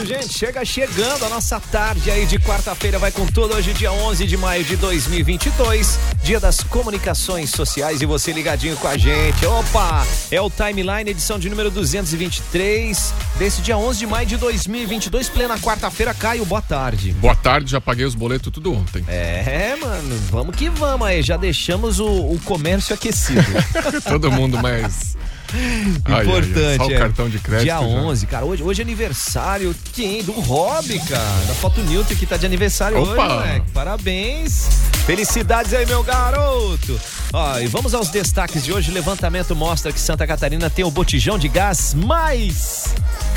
isso, gente. Chega chegando a nossa tarde aí de quarta-feira. Vai com tudo hoje, dia 11 de maio de 2022, dia das comunicações sociais. E você ligadinho com a gente. Opa! É o Timeline, edição de número 223, desse dia 11 de maio de 2022, plena quarta-feira. Caio, boa tarde. Boa tarde, já paguei os boletos tudo ontem. É, mano, vamos que vamos aí. Já deixamos o, o comércio aquecido. Todo mundo mais Importante. Ai, ai, só o é. cartão de crédito. Dia 11, cara. Hoje, hoje é aniversário quem? Do Rob, cara. Da Foto Newton que tá de aniversário Opa. hoje, moleque. Parabéns. Felicidades aí, meu garoto. Ó, e vamos aos destaques de hoje. Levantamento mostra que Santa Catarina tem o botijão de gás mais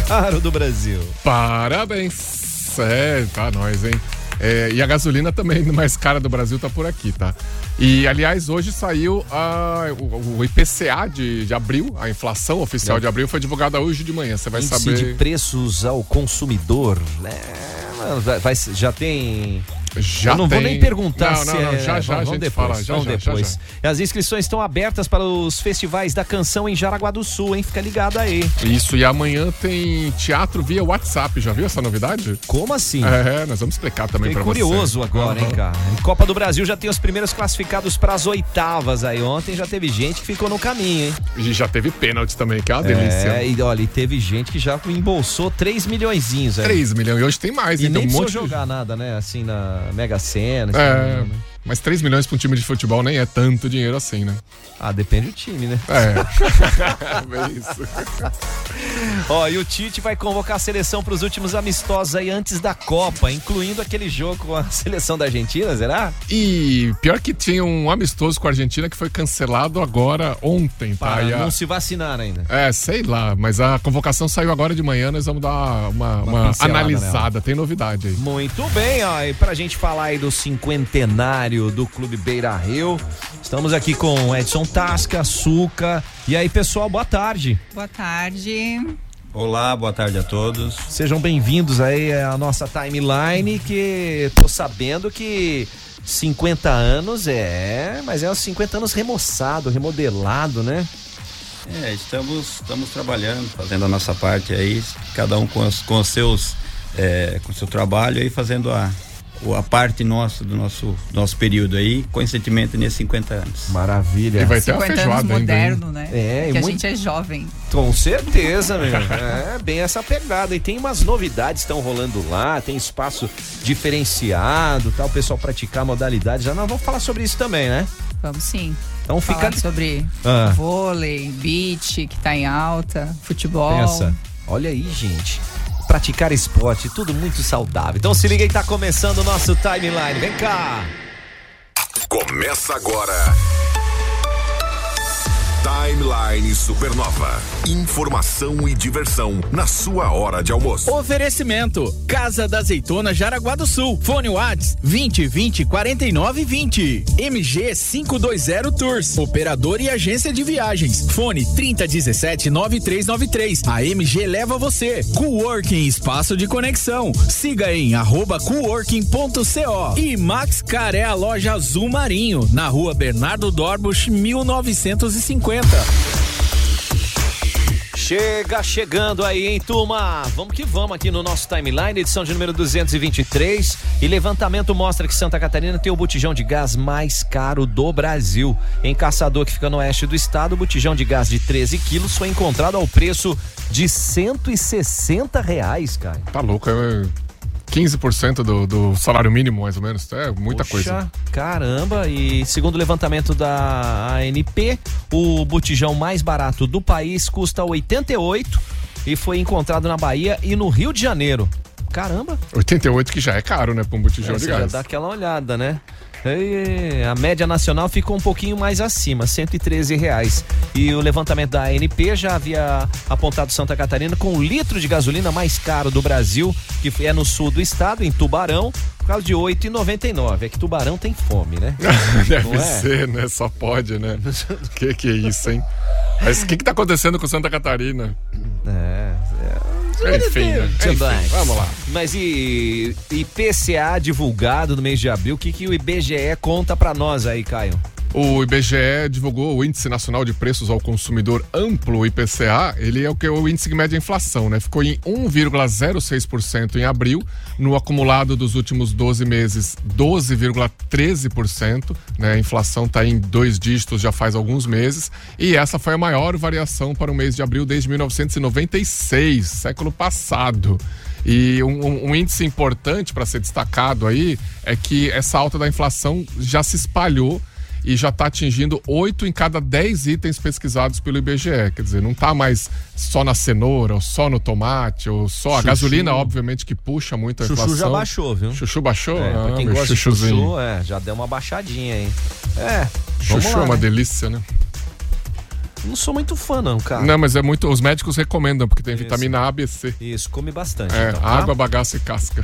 caro do Brasil. Parabéns. É, tá nós, hein? É, e a gasolina também mais cara do Brasil tá por aqui, tá? E, aliás, hoje saiu a, o, o IPCA de, de abril, a inflação oficial de abril foi divulgada hoje de manhã. Você vai Índice saber. de preços ao consumidor. né? vai, vai, já tem já Eu não tem... vou nem perguntar não, se não, não, é... já já vamos, depois, fala, já, vamos já, depois. já. As inscrições estão abertas para os festivais da canção em Jaraguá do Sul, hein? Fica ligado aí. Isso, e amanhã tem teatro via WhatsApp, já viu essa novidade? Como assim? É, nós vamos explicar também para você. curioso agora, Uhum. hein, cara. Em Copa do Brasil já tem os primeiros classificados para as oitavas aí. Ontem já teve gente que ficou no caminho, hein? E já teve pênalti também, que é uma delícia. É, e olha, e teve gente que já embolsou 3 milhõezinhos aí. 3 milhões, e hoje tem mais, E então nem um monte de- jogar nada, né? Assim, na Mega Sena. assim, É, né? mas 3 milhões para um time de futebol nem é tanto dinheiro assim, né? Ah, depende do time, né? É. é isso. Ó, e o Tite vai convocar a seleção para os últimos amistosos aí antes da Copa, incluindo aquele jogo com a seleção da Argentina, será? E pior que tinha um amistoso com a Argentina que foi cancelado agora ontem, tá? Para a- não se vacinar ainda. É, sei lá, mas a convocação saiu agora de manhã, nós vamos dar uma, uma pincelada analisada, tem novidade aí. Muito bem, ó, e pra gente falar aí do cinquentenário do Clube Beira Rio, estamos aqui com Edson Tasca, Açúcar. E aí, pessoal, boa tarde. Boa tarde. Olá, boa tarde a todos. Sejam bem-vindos aí à nossa timeline, que tô sabendo que 50 anos é, mas é os 50 anos remoçado, remodelado, né? É, estamos, estamos trabalhando, fazendo a nossa parte aí, cada um com os, com os seus, é, com o seu trabalho aí, fazendo a, a parte nossa do nosso, do nosso período aí, coincidentemente nesses 50 anos. Maravilha. E vai ter uma 50 anos feijoada ainda. hein? moderno, né? É, que a muito- gente é jovem. Com certeza, meu. É bem essa pegada. E tem umas novidades que estão rolando lá, tem espaço diferenciado, tal, o pessoal praticar modalidades. Já nós vamos falar sobre isso também, né? Vamos sim. Então fica Falar sobre Ah. vôlei, beach, que tá em alta, futebol. Pensa. Olha aí, gente. Praticar esporte, tudo muito saudável. Então se liga aí, tá começando o nosso timeline. Vem cá. Começa agora. Timeline Supernova. Informação e diversão na sua hora de almoço. Oferecimento: Casa da Azeitona Jaraguá do Sul. Fone Whats 20 20 49 20. MG 520 Tours. Operador e agência de viagens. Fone 30 17 9393. A MG leva você. Coworking Espaço de Conexão. Siga em arroba coworking.co. E Max Car é a loja azul marinho. Na rua Bernardo Dorbusch 1950. Chega chegando aí, hein, turma? Vamos que vamos aqui no nosso timeline, edição de número 223. E levantamento mostra que Santa Catarina tem o botijão de gás mais caro do Brasil. Em Caçador, que fica no oeste do estado, o botijão de gás de 13 quilos foi encontrado ao preço de 160 reais, cara. Tá louco, é 15% do, do salário mínimo, mais ou menos. É muita Poxa, coisa. Caramba, e segundo o levantamento da ANP, o botijão mais barato do país custa 88 e foi encontrado na Bahia e no Rio de Janeiro. Caramba, 88 que já é caro, né, pra um botijão é, de você já gás. dá aquela olhada, né? A média nacional ficou um pouquinho mais acima, 113 reais. E o levantamento da ANP já havia apontado Santa Catarina com o litro de gasolina mais caro do Brasil, que é no sul do estado, em Tubarão, por causa de 8,99. É que Tubarão tem fome, né? Deve Não é? ser, né? Só pode, né? que que é isso, hein? Mas o que que tá acontecendo com Santa Catarina? É. Enfim, né? Enfim, vamos lá. Mas e IPCA divulgado no mês de abril, o que, que o IBGE conta pra nós aí, Caio? O IBGE divulgou o Índice Nacional de Preços ao Consumidor Amplo, IPCA. Ele é o que é o índice que mede a inflação, né? Ficou em 1,06% em abril, no acumulado dos últimos 12 meses, 12,13%. Né? A inflação está em dois dígitos já faz alguns meses. E essa foi a maior variação para o mês de abril desde 1996, século passado. E um, um índice importante para ser destacado aí é que essa alta da inflação já se espalhou e já está atingindo 8 em cada 10 itens pesquisados pelo IBGE. Quer dizer, não está mais só na cenoura, ou só no tomate, ou só. A gasolina, obviamente, que puxa muito a Chuchu inflação. já baixou, viu? Chuchu baixou? É, Ah, quem gosta de chuchuzinho. chuchu, é, já deu uma baixadinha aí. É, Chuchu lá, é uma né? delícia, né? Não sou muito fã não, cara. Não, mas é muito. Os médicos recomendam, porque tem Isso. vitamina A, B, C. Isso, come bastante. É, então, tá? água, bagaço e casca.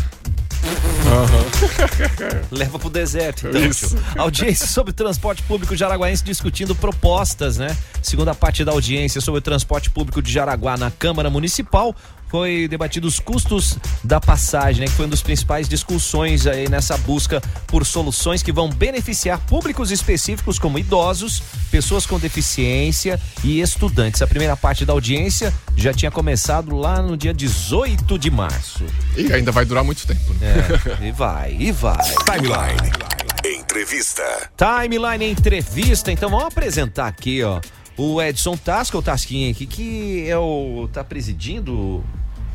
Leva pro deserto, então. Isso. tio. Audiência sobre o transporte público de Araguaense discutindo propostas, né? Segunda parte da audiência sobre o transporte público de Jaraguá na Câmara Municipal. Foi debatido os custos da passagem, né? Que foi uma das principais discussões aí nessa busca por soluções que vão beneficiar públicos específicos como idosos, pessoas com deficiência e estudantes. A primeira parte da audiência já tinha começado lá no dia 18 de março. E ainda vai durar muito tempo, né? É, e vai, e vai. Timeline. Entrevista. Timeline Entrevista, então vamos apresentar aqui, ó, o Edson Tasca, o Tasquinha aqui, que é o. tá presidindo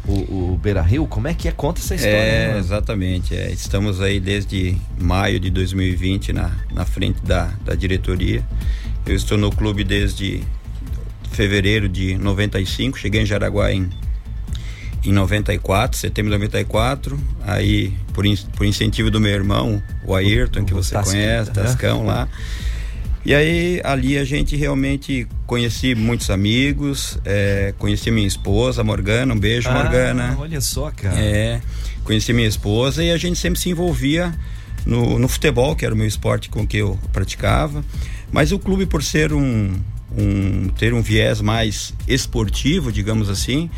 o, o Beira Rio. Como é que é? Conta essa história. É, né? exatamente. é. Estamos aí desde maio de 2020 na, na frente da, da diretoria. Eu estou no clube desde fevereiro de 95, cheguei em Jaraguá em, em 94, setembro de 94. Aí, por, in- por incentivo do meu irmão, o Ayrton, O- que o você Tasquinha, conhece, né? Tascão lá. E aí, ali a gente realmente conheci muitos amigos, é, conheci minha esposa, Morgana, um beijo, Ah, Morgana. Olha só, cara. É, conheci minha esposa e a gente sempre se envolvia no, no futebol, que era o meu esporte com que eu praticava. Mas o clube, por ser um, um ter um viés mais esportivo, digamos assim,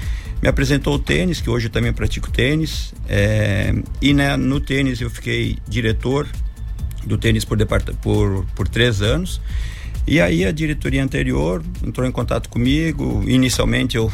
me apresentou o tênis, que hoje eu também pratico tênis. é, e né, no tênis eu fiquei diretor do tênis por, por, por três anos. E aí a diretoria anterior entrou em contato comigo. Inicialmente eu,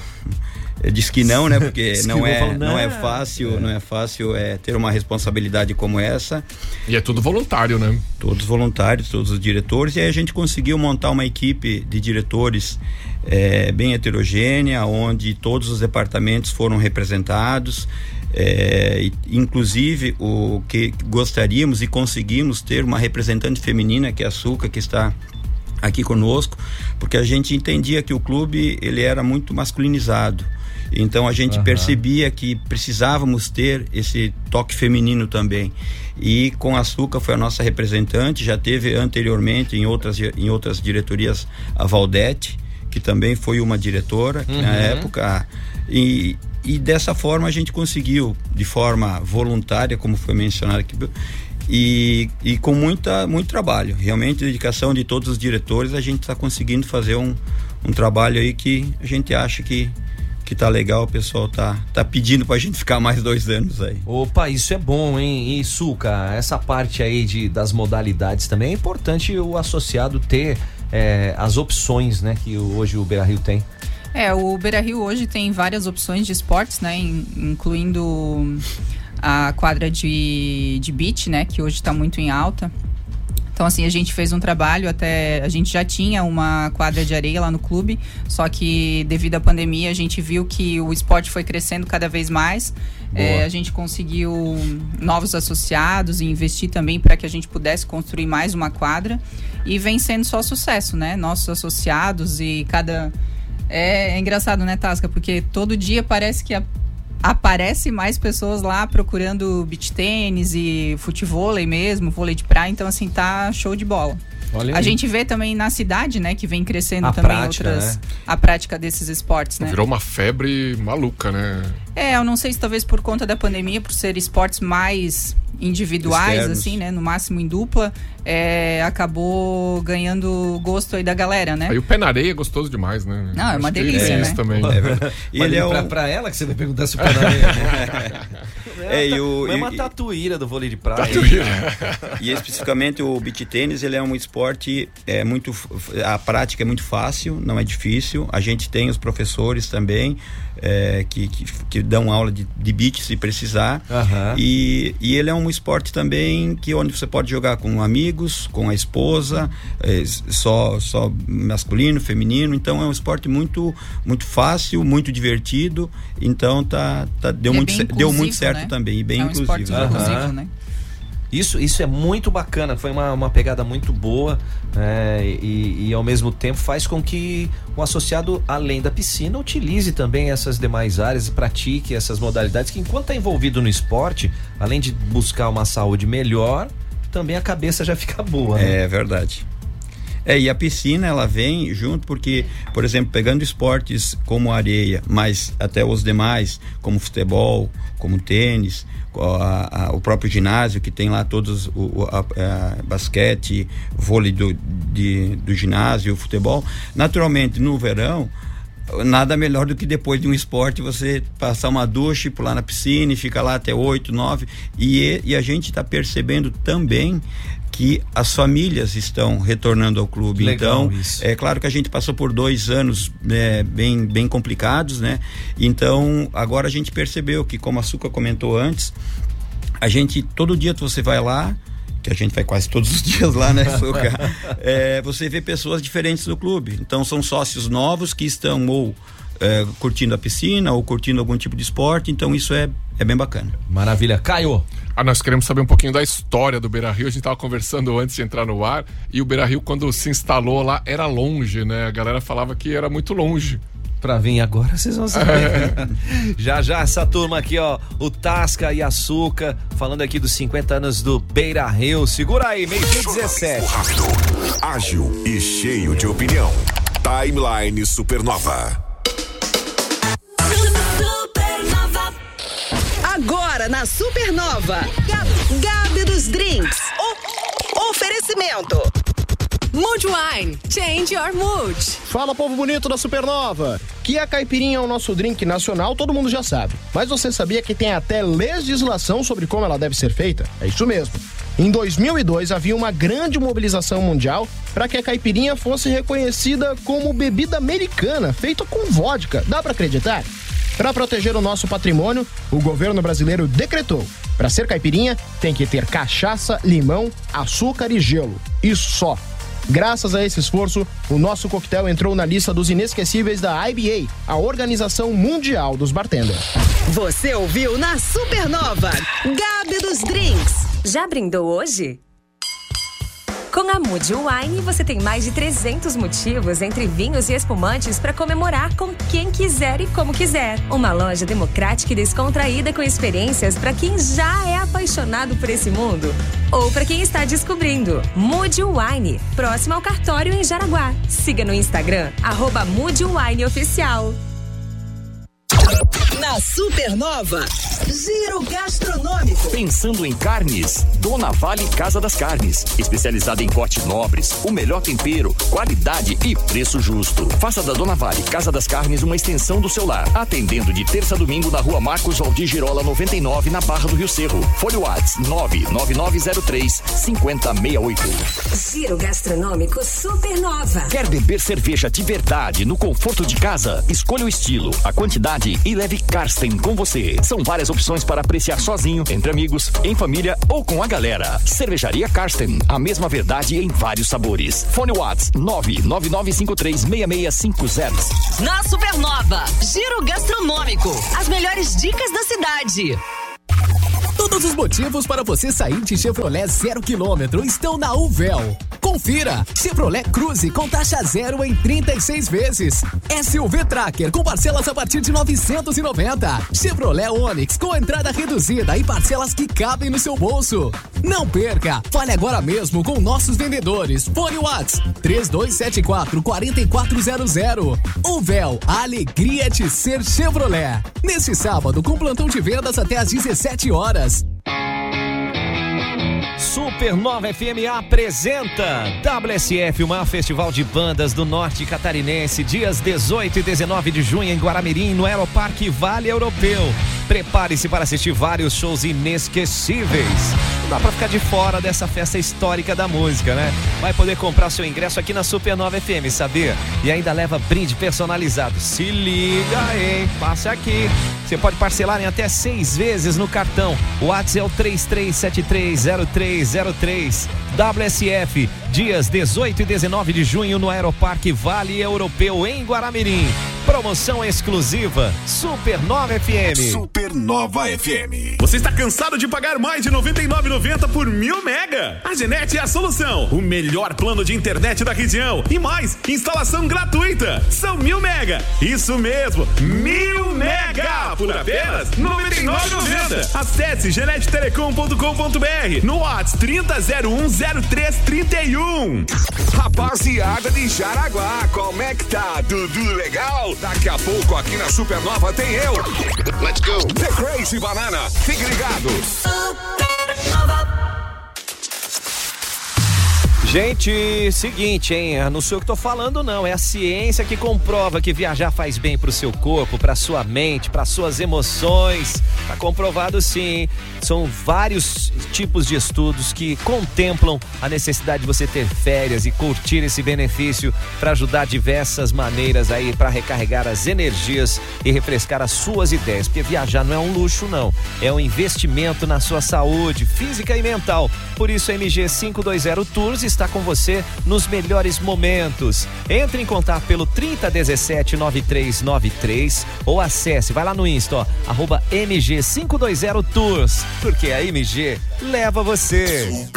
eu disse que não, né? Porque não Esquivou, é, falou, não é "Não". fácil, não é fácil é, ter uma responsabilidade como essa. E é tudo voluntário, né? Todos voluntários, todos os diretores. E aí a gente conseguiu montar uma equipe de diretores é, bem heterogênea, onde todos os departamentos foram representados. É, inclusive o que gostaríamos e conseguimos ter uma representante feminina que é a Suca que está aqui conosco porque a gente entendia que o clube ele era muito masculinizado. Então a gente percebia que precisávamos ter esse toque feminino também. E com a Açúcar foi a nossa representante já teve anteriormente em outras em outras diretorias a Valdete que também foi uma diretora que na época e, e dessa forma a gente conseguiu de forma voluntária como foi mencionado aqui e, e com muita muito trabalho realmente dedicação de todos os diretores a gente está conseguindo fazer um, um trabalho aí que a gente acha que que tá legal o pessoal tá tá pedindo pra gente ficar mais dois anos aí Opa, isso é bom, hein? E Suca, essa parte aí de, das modalidades também é importante o associado ter é, as opções, né? Que hoje o Beira Rio tem. É, o Beira Rio hoje tem várias opções de esportes, né? in- Incluindo a quadra de, de beach, né? Que hoje está muito em alta. Então, assim, a gente fez um trabalho até. A gente já tinha uma quadra de areia lá no clube, só que devido à pandemia a gente viu que o esporte foi crescendo cada vez mais. É, a gente conseguiu novos associados e investir também para que a gente pudesse construir mais uma quadra. E vem sendo só sucesso, né? Nossos associados e cada. É, é engraçado, né, Tasca? Porque todo dia parece que a- aparece mais pessoas lá procurando beach tênis e futevôlei mesmo, vôlei de praia. Então, assim, tá show de bola. Olha A aí. gente vê também na cidade, né, que vem crescendo A também prática, outras. né? A prática desses esportes, né? Virou uma febre maluca, né? É, eu não sei se talvez por conta da pandemia, por ser esportes mais individuais, Externos. assim, né? No máximo em dupla, é, acabou ganhando gosto aí da galera, né? Aí o pé na areia é gostoso demais, né? Não, é uma Acho que delícia, é né? isso também. É. E Mas ele é pra, um, pra ela que você vai perguntar se o pé na areia. É, e o- é uma e- tatuíra do vôlei de praia. E especificamente o beach tênis, ele é um esporte é muito a prática é muito fácil, não é difícil. A gente tem os professores também é, que, que, que dão aula de, de beach se precisar. E, e ele é um esporte também que onde você pode jogar com amigos, com a esposa, é, só só masculino, feminino. Então é um esporte muito muito fácil, muito divertido. Então tá, tá deu E é muito deu muito certo né? também e bem é um esporte inclusivo. Aham. inclusivo, né? Isso, isso é muito bacana, foi uma, uma pegada muito boa é, e, e ao mesmo tempo faz com que o associado, além da piscina, utilize também essas demais áreas, pratique essas modalidades, que enquanto está envolvido no esporte, além de buscar uma saúde melhor, também a cabeça já fica boa. né? É verdade. É, e a piscina ela vem junto porque, por exemplo, pegando esportes como areia, mas até os demais, como futebol, como tênis, a- a- o próprio ginásio que tem lá todos o, a- a- basquete, vôlei do, de- do ginásio, futebol. Naturalmente, no verão, nada melhor do que depois de um esporte você passar uma ducha pular na piscina e ficar lá até 8, 9. E, e a gente está percebendo também que as famílias estão retornando ao clube. Legal então, isso. é claro que a gente passou por dois anos né, bem, bem complicados, né? Então, agora a gente percebeu que, como a Suca comentou antes, a gente, todo dia que você vai lá, que a gente vai quase todos os dias lá, né, Suca? É, você vê pessoas diferentes do clube. Então, são sócios novos que estão ou é, curtindo a piscina ou curtindo algum tipo de esporte. Então, isso é, é bem bacana. Maravilha. Caio, Ah, nós queremos saber um pouquinho da história do Beira Rio. A gente estava conversando antes de entrar no ar. E o Beira Rio, quando se instalou lá, era longe, né? A galera falava que era muito longe. pra vir agora, vocês vão saber. já já essa turma aqui, ó, o Tasca e Açúcar, falando aqui dos 50 anos do Beira Rio. Segura aí, meio-dia 17. Rápido, ágil e cheio de opinião. Timeline Supernova. Supernova. Agora na Supernova, Gabi, dos Drinks. O- oferecimento. Mood Wine. Change your mood. Fala, povo bonito da Supernova! Que a caipirinha é o nosso drink nacional, todo mundo já sabe. Mas você sabia que tem até legislação sobre como ela deve ser feita? É isso mesmo. Em 2002 havia uma grande mobilização mundial para que a caipirinha fosse reconhecida como bebida americana, feita com vodka. Dá para acreditar? Para proteger o nosso patrimônio, o governo brasileiro decretou: para ser caipirinha tem que ter cachaça, limão, açúcar e gelo. Isso só. Graças a esse esforço, o nosso coquetel entrou na lista dos inesquecíveis da IBA, a Organização Mundial dos Bartenders. Você ouviu na Supernova, Gabi dos Drinks. Já brindou hoje? Com a Mood Wine, você tem mais de 300 motivos entre vinhos e espumantes para comemorar com quem quiser e como quiser. Uma loja democrática e descontraída com experiências para quem já é apaixonado por esse mundo ou para quem está descobrindo. Mood Wine, próximo ao cartório em Jaraguá. Siga no Instagram, arroba Mood Wine Oficial. Na Supernova, Giro Gastronômico. Pensando em carnes? Dona Vale Casa das Carnes. Especializada em cortes nobres, o melhor tempero, qualidade e preço justo. Faça da Dona Vale Casa das Carnes uma extensão do seu lar. Atendendo de terça a domingo na rua Marcos Valdir Girola 99, na Barra do Rio Cerro. Folha Whats 99903 5068. Giro Gastronômico Supernova. Quer beber cerveja de verdade no conforto de casa? Escolha o estilo, a quantidade e leve Karsten com você. São várias opções para apreciar sozinho, entre amigos, em família ou com a galera. Cervejaria Karsten, a mesma verdade em vários sabores. Fone Whats 999536650. Na Supernova, Giro Gastronômico. As melhores dicas da cidade. Todos os motivos para você sair de Chevrolet zero quilômetro estão na Uvel. Confira! Chevrolet Cruze com taxa zero em 36 vezes. SUV Tracker com parcelas a partir de 990. Chevrolet Onix com entrada reduzida e parcelas que cabem no seu bolso. Não perca! Fale agora mesmo com nossos vendedores. Fone Whats 3274 4400. Uvel, a alegria de ser Chevrolet. Neste sábado, com plantão de vendas até às 17 horas. Supernova FM apresenta WSF, o maior festival de bandas do norte catarinense, dias 18 e 19 de junho em Guaramirim, no Aeroparque Vale Europeu. Prepare-se para assistir vários shows inesquecíveis. Não dá pra ficar de fora dessa festa histórica da música, né? Vai poder comprar seu ingresso aqui na Supernova FM, sabia? E ainda leva brinde personalizado. Se liga, hein? Passe aqui. Você pode parcelar em até seis vezes no cartão. O WhatsApp é o 33730303. WSF, dias 18 e 19 de junho no Aeroparque Vale Europeu em Guaramirim. Promoção exclusiva Supernova FM. Supernova FM. Você está cansado de pagar mais de R$ 99,90 por mil mega? A Genete é a solução. O melhor plano de internet da região. E mais, instalação gratuita. São mil mega. Isso mesmo, mil mega por apenas R$ 99,90. Acesse genetetelecom.com.br no WhatsApp 30010331. Rapaziada de Jaraguá, como é que tá? Tudo legal? Daqui a pouco aqui na Supernova tem eu. Let's go. The Crazy Banana. Fique ligado. Gente, seguinte, hein? Não sou eu que tô falando, não. É a ciência que comprova que viajar faz bem pro seu corpo, pra sua mente, para suas emoções. Tá comprovado sim. São vários tipos de estudos que contemplam a necessidade de você ter férias e curtir esse benefício para ajudar diversas maneiras aí para recarregar as energias e refrescar as suas ideias. Porque viajar não é um luxo, não. É um investimento na sua saúde física e mental. Por isso, a MG 520 Tours está com você nos melhores momentos. Entre em contato pelo 3017 9393 ou acesse, vai lá no Insta, ó, arroba MG520 Tours, porque a MG leva você.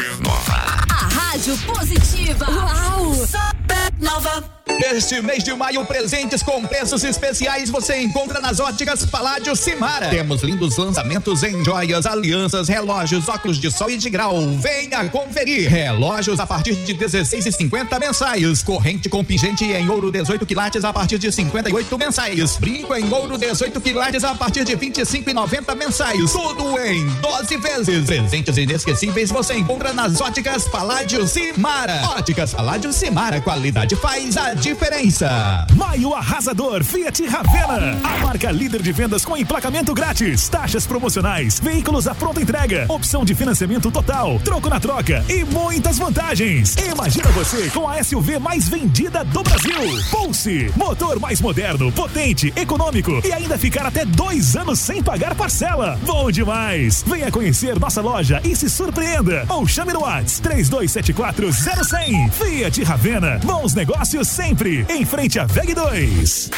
A rádio positiva. Uau! Supernova. Neste mês de maio, presentes com preços especiais você encontra nas óticas Paládio Simara. Temos lindos lançamentos em joias, alianças, relógios, óculos de sol e de grau. Venha conferir. Relógios a partir de 16,50 mensais. Corrente com pingente em ouro 18 quilates a partir de 58 mensais. Brinco em ouro 18 quilates a partir de 25,90 mensais. Tudo em 12 vezes. Presentes inesquecíveis você encontra nas óticas Paládio Simara. Óticas Paládio Simara. Qualidade faz a diferença. Maio arrasador Fiat Ravena. A marca líder de vendas com emplacamento grátis, taxas promocionais, veículos à pronta entrega, opção de financiamento total, troco na troca e muitas vantagens. Imagina você com a SUV mais vendida do Brasil. Pulse, motor mais moderno, potente, econômico e ainda ficar até dois anos sem pagar parcela. Bom demais. Venha conhecer nossa loja e se surpreenda. Ou chame no WhatsApp 3274 0100. Fiat Ravena. Bons negócios sempre. Em frente à VEG 2.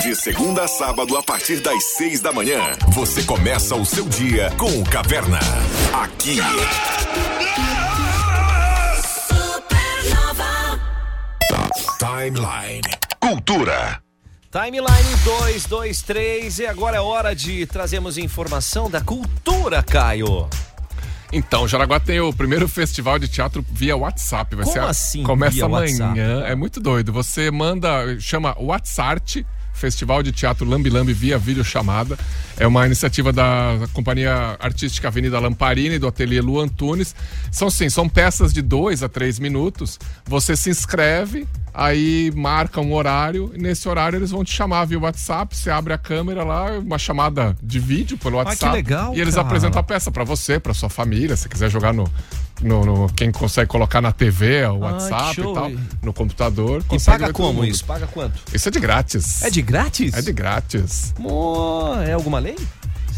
De segunda a sábado, a partir das seis da manhã, você começa o seu dia com o Caverna. Aqui. Timeline. Cultura. Timeline 223 e agora é hora de trazermos informação da cultura, Caio. Então, Jaraguá tem o primeiro festival de teatro via WhatsApp. Vai Como ser assim, Começa amanhã. WhatsApp? É muito doido. Você manda, chama WhatsApp, Festival de Teatro Lambi Lambi via videochamada. É uma iniciativa da Companhia Artística Avenida Lamparini, do Ateliê Lu Antunes. São sim, são peças de dois a três minutos. Você se inscreve, aí marca um horário, e nesse horário eles vão te chamar via WhatsApp. Você abre a câmera lá, uma chamada de vídeo pelo Ah, que WhatsApp. legal, e eles cara. apresentam a peça pra você, pra sua família, se quiser jogar no, no, no- quem consegue colocar na TV, o Ai, WhatsApp show. e tal, no computador. E paga como isso? Paga quanto? Isso é de grátis. É de grátis? É de grátis. Mo- É alguma lei?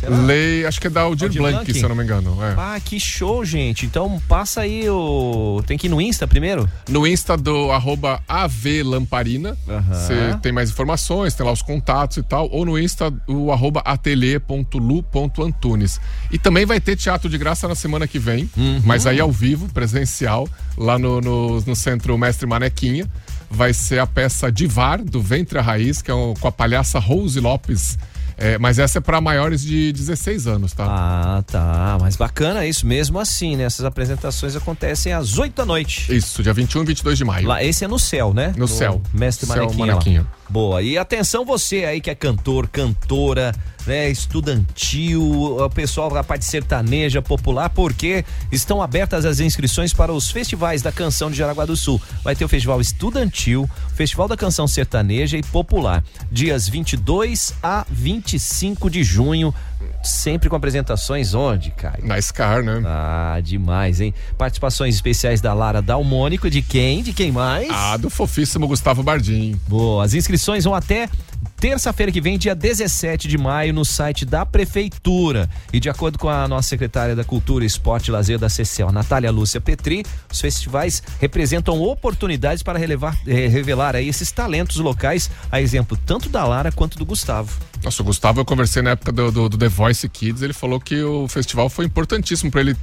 Lei, acho que é da Aldir Aldir Blanc, Blanc? se eu não me engano. é. Ah, que show, gente. Então passa aí o. Tem que ir no Insta primeiro? No Insta do arroba avlamparina, você tem mais informações, tem lá os contatos e tal. Ou no Insta o arroba ateliê.lu.antunes. E também vai ter teatro de graça na semana que vem, Uhum. mas aí ao vivo, presencial, lá no, no, no Centro Mestre Manequinha. Vai ser a peça Divar, do Ventre à Raiz, que é um- com a palhaça Rose Lopes. É, mas essa é para maiores de 16 anos, tá? Ah, tá. Mas bacana isso, mesmo assim, né? Essas apresentações acontecem às 8 da noite. Isso, dia 21 e 22 de maio. Lá, esse é no céu, né? No céu. Mestre Céu Manequinha. Boa. E atenção você aí que é cantor, cantora, né, estudantil, o pessoal da parte sertaneja, popular, porque estão abertas as inscrições para os festivais da canção de Jaraguá do Sul. Vai ter o Festival Estudantil, Festival da Canção Sertaneja e Popular, dias 22 a 25 de junho, sempre com apresentações onde, Caio? Na Scar, né? Ah, demais, hein? Participações especiais da Lara Dalmônico, de quem? De quem mais? Ah, do fofíssimo Gustavo Bardim. Boa, as inscrições vão até terça-feira que vem, dia 17 de maio, no site da Prefeitura. E de acordo com a nossa secretária da Cultura, Esporte e Lazer da CCO, Natália Lúcia Petri, os festivais representam oportunidades para relevar, eh, revelar aí esses talentos locais, a exemplo tanto da Lara quanto do Gustavo. Nossa, o Gustavo, eu conversei na época do, do, do The Voice Kids, ele falou que o festival foi importantíssimo para ele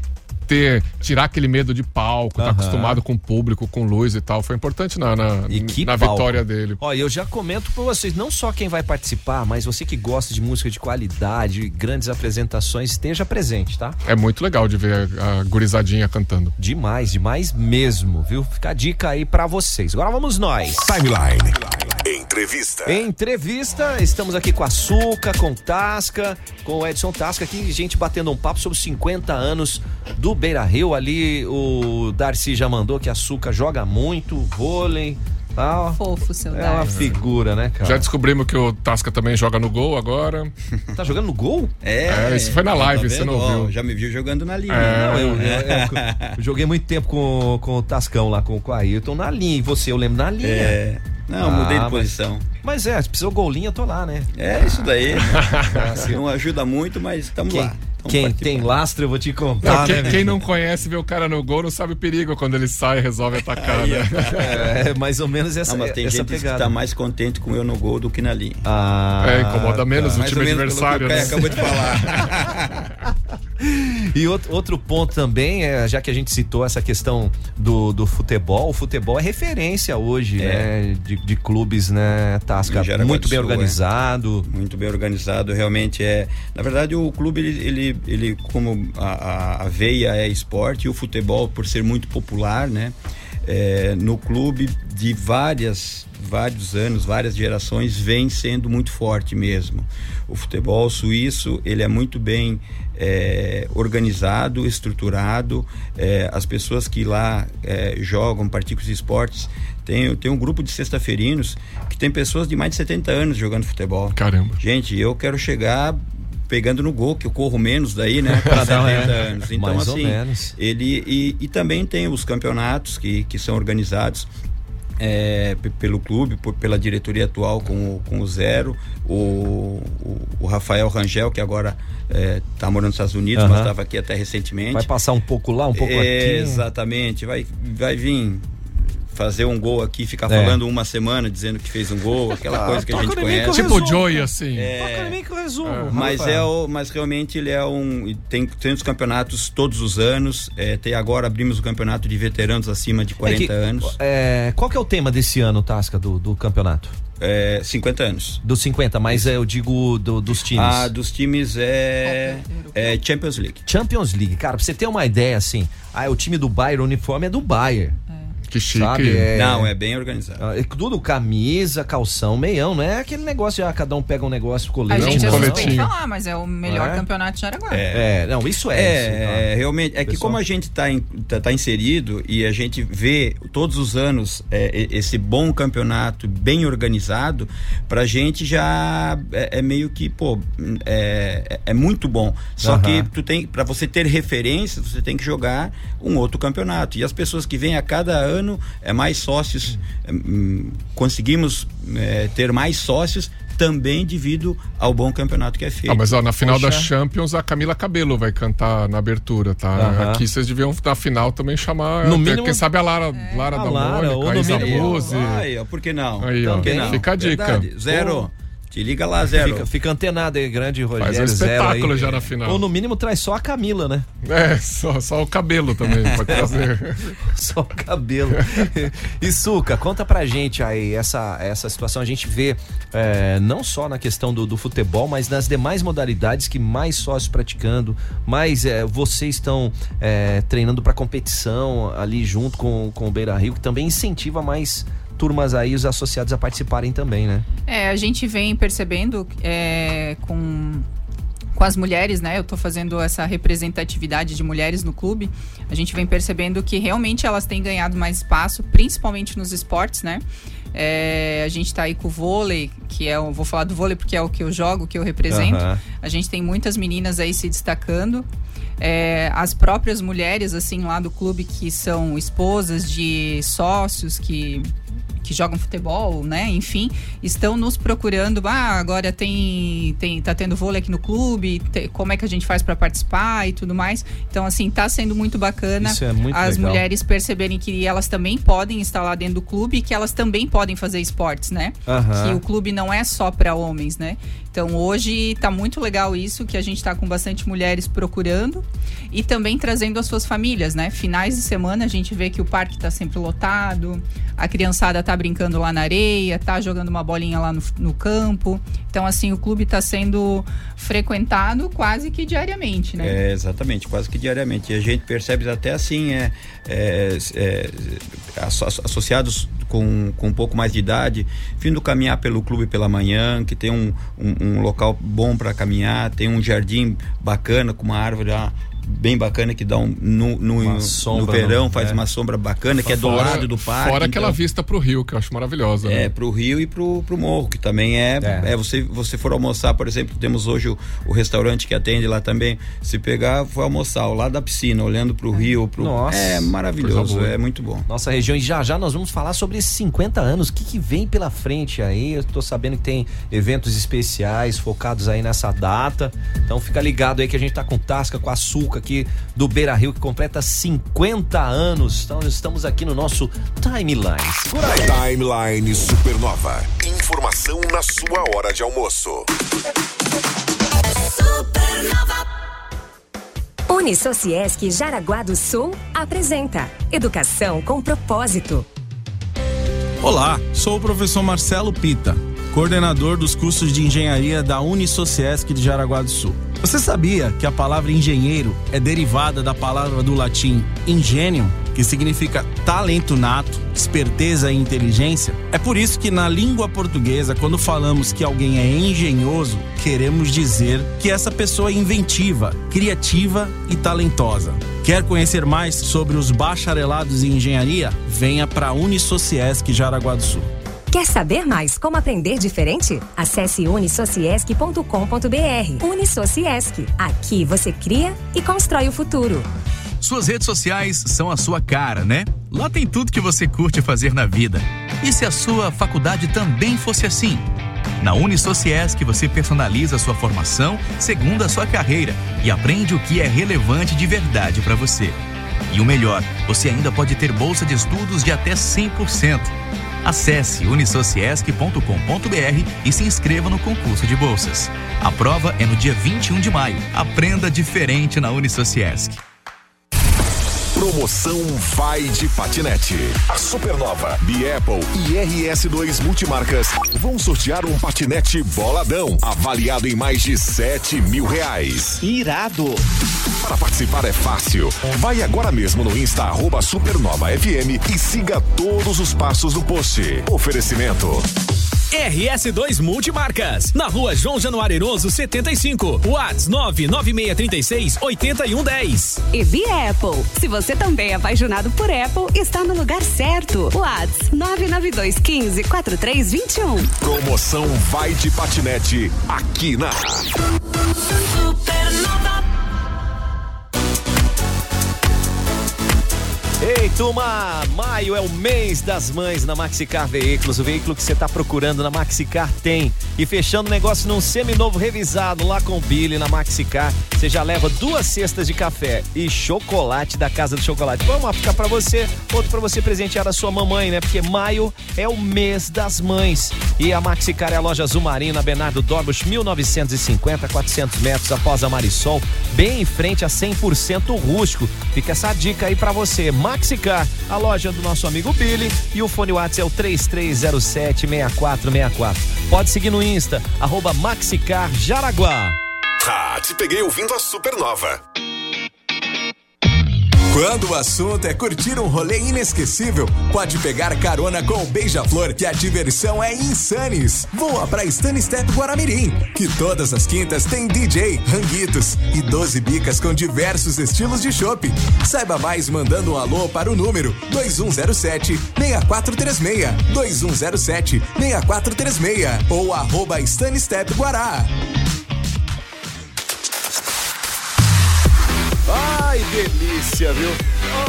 ter, tirar aquele medo de palco, tá Aham. acostumado com o público, com luz e tal. Foi importante na, na, E que na vitória dele. Ó, eu já comento pra vocês, não só quem vai participar, mas você que gosta de música de qualidade, grandes apresentações, esteja presente, tá? É muito legal de ver a, a gurizadinha cantando. Demais, demais mesmo, viu? Fica a dica aí pra vocês. Agora vamos nós. Timeline. Entrevista. Entrevista, estamos aqui com a Suca, com Tasca, com o Edson Tasca aqui, gente batendo um papo sobre os 50 anos do Beira Rio. Ali o Darcy já mandou que a Suca joga muito, vôlei, tal. Fofo, seu É uma Darcy. figura, né, cara? Já descobrimos que o Tasca também joga no gol agora. Tá jogando no gol? É, isso foi na live, tá você vendo? não Ó, viu. já me viu jogando na linha. É. Não, eu, eu- eu- eu joguei muito tempo com, com o Tascão lá, com, com o Ayrton na linha. E você, eu lembro na linha. É. Não, mudei de mas- posição. Mas, é, se precisou golinho, eu tô lá, né? É isso daí. não ajuda muito, mas estamos Quem, lá. Quem participando. tem lastro, eu vou te Não, contar, quem, né, quem não conhece, vê o cara no gol, não sabe o perigo quando ele sai e resolve atacar, né? É, mais ou menos essa, Não, mas tem essa gente que pegada. tá mais contente com eu no gol do que na linha. Ah, É, incomoda menos o Mais time ou menos pelo adversário, que o né? acabou de falar. E outro, outro ponto também, é, já que a gente citou essa questão do, do futebol, o futebol é referência hoje, É. né? De, de clubes, né, Tasca? Muito bem Sul, é. organizado. Muito bem organizado, realmente é. Na verdade, o clube, ele, ele, ele como a, a, a veia é esporte, e o futebol, por ser muito popular, né? é, no clube de várias vários anos, várias gerações, vem sendo muito forte mesmo. O futebol suíço ele é muito bem é, organizado, estruturado. é, as pessoas que lá é, jogam, praticam os esportes, tem, tem um grupo de sexta-feirinhos que tem pessoas de mais de 70 anos jogando futebol. Caramba. Gente, eu quero chegar pegando no gol, que eu corro menos daí, né? Para Pra dar, 70 é, anos. Então, mais ou assim, menos. ele e, e também tem os campeonatos que, que são organizados é, pelo clube, por- pela diretoria atual com o, com o Zero, o, o, o Rafael Rangel, que agora está morando nos Estados Unidos, Aham. mas estava aqui até recentemente. Vai passar um pouco lá, um pouco É, aqui. Exatamente, vai, vai vir fazer um gol aqui, ficar É. falando uma semana dizendo que fez um gol, aquela Ah, coisa que a gente mim que eu conhece. Tipo cara. assim. É, Toca que eu resumo. mas Rafael. é o, mas realmente ele é um tem tem os campeonatos todos os anos. É, tem agora abrimos o campeonato de veteranos acima de 40 É que, anos. é, qual que é o tema desse ano, Tasca, do, do campeonato? É, 50 anos. Dos 50, mas é, eu digo do- dos times. Ah, dos times é, é Champions League. Champions League, cara, pra você ter uma ideia assim, ah, o time do Bayern, o uniforme é do Bayern. Que chique. Sabe? É, Não, é bem organizado. é tudo camisa, calção, meião, não é aquele negócio de ah, cada um pega um negócio, A colete. gente um é suspeito falar, mas é o melhor É? campeonato de Jaraguá. É, não, isso é. É, é, realmente. É que Pessoal. como a gente está tá, tá inserido e a gente vê todos os anos é, esse bom campeonato bem organizado, pra gente já é, é meio que, pô, é, é- é muito bom. Só que tu tem, para você ter referências, você tem que jogar um outro campeonato. E as pessoas que vêm a cada ano é mais sócios, é, hum, conseguimos é, ter mais sócios também devido ao bom campeonato que é feito. Ah, mas ó, na final da Poxa. Champions a Camila Cabelo vai cantar na abertura, tá? Aham. Aqui vocês deviam na final também chamar, No até, mínimo- quem sabe a Lara, Lara A da Lara, ou Mônica, a Isa. Aí, ó, por que não? Aí, ó, Por que não? fica a dica. Verdade. Zero. Te liga lá, Zero. Fica, fica antenado aí, grande Rogério. Faz um Zero espetáculo aí. já na final. Ou no mínimo traz só a Camila, né? É, só, só o cabelo também pode trazer. Só o cabelo. e Suca, conta pra gente aí essa, essa situação. A gente vê é, não só na questão do, do futebol, mas nas demais modalidades que mais sócios praticando, mais é, vocês estão é, treinando pra competição ali junto com, com o Beira Rio, que também incentiva mais turmas aí, os associados a participarem também, né? É, a gente vem percebendo é, com com as mulheres, né? Eu tô fazendo essa representatividade de mulheres no clube. A gente vem percebendo que realmente elas têm ganhado mais espaço, principalmente nos esportes, né? É, a gente tá aí com o vôlei, que é o. Vou falar do vôlei porque é o que eu jogo, que eu represento. Aham. A gente tem muitas meninas aí se destacando. É, as próprias mulheres, assim, lá do clube que são esposas de sócios que que jogam futebol, né? Enfim, estão nos procurando. Ah, agora tem, tem tá tendo vôlei aqui no clube. te- como é que a gente faz para participar e tudo mais? Então, assim, tá sendo muito bacana é muito as legal. mulheres perceberem que elas também podem estar lá dentro do clube e que elas também podem fazer esportes, né? Aham. Que o clube não é só para homens, né? Então hoje tá muito legal isso, que a gente tá com bastante mulheres procurando e também trazendo as suas famílias, né? Finais de semana a gente vê que o parque tá sempre lotado, a criançada tá brincando lá na areia, tá jogando uma bolinha lá no, no campo. Então, assim, o clube tá sendo frequentado quase que diariamente, né? É, exatamente, quase que diariamente. E a gente percebe até assim, é, é, é, asso- associados com, com um pouco mais de idade, vindo caminhar pelo clube pela manhã, que tem um, um, um local bom para caminhar, tem um jardim bacana com uma árvore lá bem bacana que dá um no, no, Uma no sombra, verão não- faz é. uma sombra bacana que é do Fora- lado do parque Fora aquela então- vista pro rio, que eu acho maravilhosa. é, né? pro Rio e pro, pro Morro, que também é, é. você, você for almoçar, por exemplo, temos hoje o, o restaurante que atende lá também. Se pegar, for almoçar ao lado da piscina, olhando pro Rio, pro. Nossa, é maravilhoso, é muito bom. Nossa região. E já já nós vamos falar sobre esses 50 anos. O que, que vem pela frente aí? Eu tô sabendo que tem eventos especiais focados aí nessa data. Então fica ligado aí que a gente tá com Tasca, com Açúcar aqui do Beira Rio, que completa 50 anos. Então estamos aqui no nosso Timeline. Segura aí. Timeline Supernova. Informação na sua hora de almoço. Unisociesc Jaraguá do Sul apresenta Educação com Propósito. Olá, sou o professor Marcelo Pita, coordenador dos cursos de engenharia da Unisociesc de Jaraguá do Sul. Você sabia que a palavra engenheiro é derivada da palavra do latim ingenium, que significa talento nato, esperteza e inteligência? É por isso que na língua portuguesa, quando falamos que alguém é engenhoso, queremos dizer que essa pessoa é inventiva, criativa e talentosa. Quer conhecer mais sobre os bacharelados em engenharia? Venha para a Unisociesc Jaraguá do Sul. Quer saber mais como aprender diferente? Acesse unisociesc.com.br. Unisociesc. Aqui você cria e constrói o futuro. Suas redes sociais são a sua cara, né? Lá tem tudo que você curte fazer na vida. E se a sua faculdade também fosse assim? Na Unisociesc você personaliza a sua formação segundo a sua carreira e aprende o que é relevante de verdade para você. E o melhor, você ainda pode ter bolsa de estudos de até 100%. Acesse unisociesc.com.br e se inscreva no concurso de bolsas. A prova é no dia 21 de maio. Aprenda diferente na Unisociesc. Promoção Vai de Patinete. A Supernova, Biapple e RS2 Multimarcas vão sortear um patinete boladão, avaliado em mais de 7 mil reais. Irado! Para participar é fácil. Vai agora mesmo no Insta arroba Supernova FM e siga todos os passos do post. Oferecimento. RS2 Multimarcas, na rua João Januário Eroso 75, Whats 99636 8110. E Via Apple. Se você também é apaixonado por Apple, está no lugar certo. Whats 992 15 4321. Promoção Vai de Patinete aqui na Ei, turma! Maio é o mês das mães na Maxicar Veículos. O veículo que você está procurando na Maxicar tem. E fechando o negócio num seminovo revisado lá com o Billy na Maxicar, você já leva duas cestas de café e chocolate da Casa do Chocolate. Vamos ficar para você, outro para você presentear a sua mamãe, né? Porque maio é o mês das mães. E a Maxicar é a loja Azul Marinho na Bernardo Dorbos, 1950, 400 metros após a Marisol, bem em frente a 100% rústico. Fica essa dica aí para você. Maxicar, a loja do nosso amigo Billy e o fone WhatsApp é o 3307-6464. Pode seguir no Insta, arroba Maxicar Jaraguá. Ah, te peguei ouvindo a Supernova. Quando o assunto é curtir um rolê inesquecível, pode pegar carona com o Beija-Flor, que a diversão é insanes. Voa pra Stun Step Guaramirim, que todas as quintas tem DJ, ranguitos e 12 bicas com diversos estilos de shopping. Saiba mais mandando um alô para o número 2107 6436 2107 6436 ou arroba Stun Step Guará. Delícia, viu?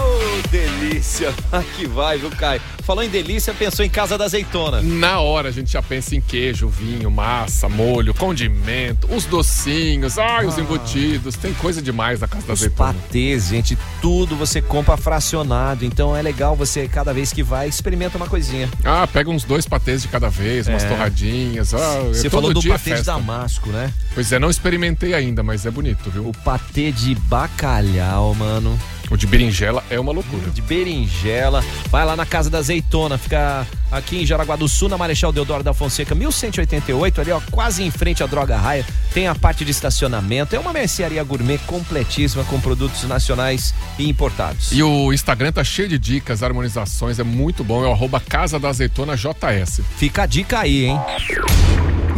Oh, delícia. Aqui vai, viu, Caio? Falou em delícia, pensou em Casa da Azeitona. Na hora a gente já pensa em queijo, vinho, massa, molho, condimento, os docinhos, ai, os Ah. embutidos. Tem coisa demais na Casa da Os Azeitona. patês, gente, tudo você compra fracionado. Então é legal você, cada vez que vai, experimenta uma coisinha. Ah, pega uns dois patês de cada vez, umas É. torradinhas. Ah, Você todo falou do é patê de damasco, né? Pois é, não experimentei ainda, mas é bonito, viu? O patê de bacalhau, mano. O de berinjela é uma loucura. De berinjela. Vai lá na Casa da Azeitona, fica aqui em Jaraguá do Sul, na Marechal Deodoro da Fonseca, 1188, ali ó, quase em frente à Droga Raia. Tem a parte de estacionamento. É uma mercearia gourmet completíssima com produtos nacionais e importados. E o Instagram tá cheio de dicas, harmonizações, é muito bom. É o arroba Casa da Azeitona JS. Fica a dica aí, hein?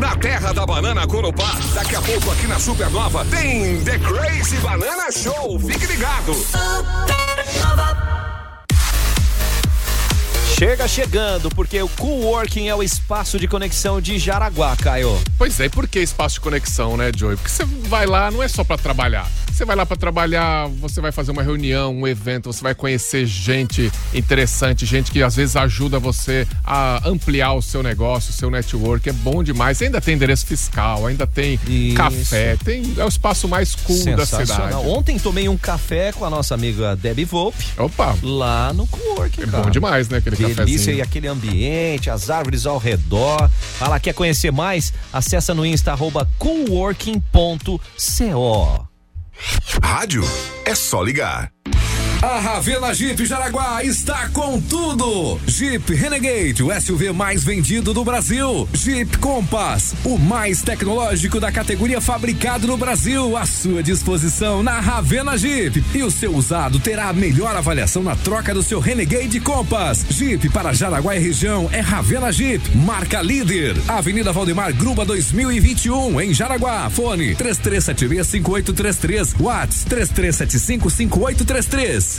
Na terra da banana Corupá, daqui a pouco aqui na Supernova tem The Crazy Banana Show. Fique ligado. Chega chegando, porque o Coworking é o espaço de conexão de Jaraguá, Caio. Pois é, e por que espaço de conexão, né, Joey? Porque você vai lá, não é só pra trabalhar. Você vai lá pra trabalhar, você vai fazer uma reunião, um evento, você vai conhecer gente interessante, gente que às vezes ajuda você a ampliar o seu negócio, o seu network. É bom demais. Ainda tem endereço fiscal, ainda tem Isso. café, tem é o espaço mais cool da cidade. Ontem tomei um café com a nossa amiga Debbie Volpe. Opa! Lá no Coworking. É bom demais, né, aquele Delícia cafezinho. e aquele ambiente, as árvores ao redor. Lá, quer conhecer mais? Acessa no Insta, arroba coworking.co. Rádio é só ligar. A Ravena Jeep Jaraguá está com tudo. Jeep Renegade, o SUV mais vendido do Brasil. Jeep Compass, o mais tecnológico da categoria fabricado no Brasil, à sua disposição na Ravena Jeep. E o seu usado terá a melhor avaliação na troca do seu Renegade Compass. Jeep para Jaraguá e região é Ravena Jeep, marca líder. Avenida Valdemar Gruba 2021 em Jaraguá. Fone 33765833, Whats 33755833.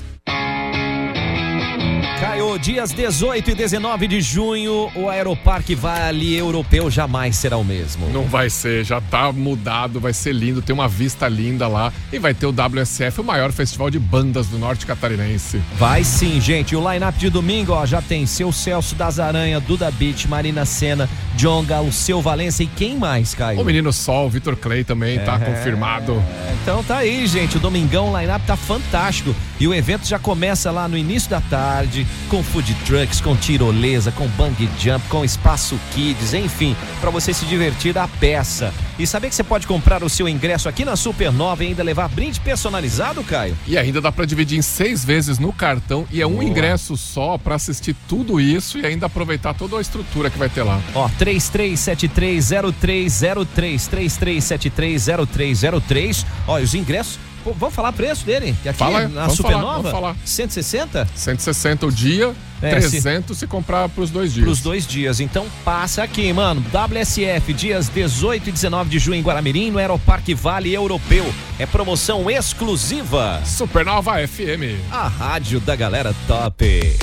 Caio, dias 18 e 19 de junho, o Aeroparque Vale Europeu jamais será o mesmo. Não vai ser, já tá mudado, vai ser lindo, tem uma vista linda lá e vai ter o WSF, o maior festival de bandas do norte catarinense. Vai sim, gente. E o line-up de domingo, ó, já tem seu Celso das Aranha, Duda Beat, Marina Senna, Jonga, o seu Valência e quem mais, Caio? O Menino Sol, o Vitor Clay também tá É. confirmado. Então tá aí, gente. O domingão, o line-up tá fantástico. E o evento já começa lá no início da tarde, com food trucks, com tirolesa, com bungee jump, com espaço kids, enfim, pra você se divertir à peça. E saber que você pode comprar o seu ingresso aqui na Supernova e ainda levar brinde personalizado, Caio? E ainda dá pra dividir em seis vezes no cartão e é um Boa. ingresso só pra assistir tudo isso e ainda aproveitar toda a estrutura que vai ter lá. Ó, 33730303, 33730303. Ó, e os ingressos, pô, vamos falar preço dele? Que aqui Fala, na vamos falar, Supernova, vamos falar. 160? 160 o dia, É, 300 se... comprar pros dois dias. Pros dois dias. Então passa aqui, mano. WSF, dias 18 e 19 de junho em Guaramirim, no Aeroparque Vale Europeu. É promoção exclusiva. Supernova FM. A rádio da galera top.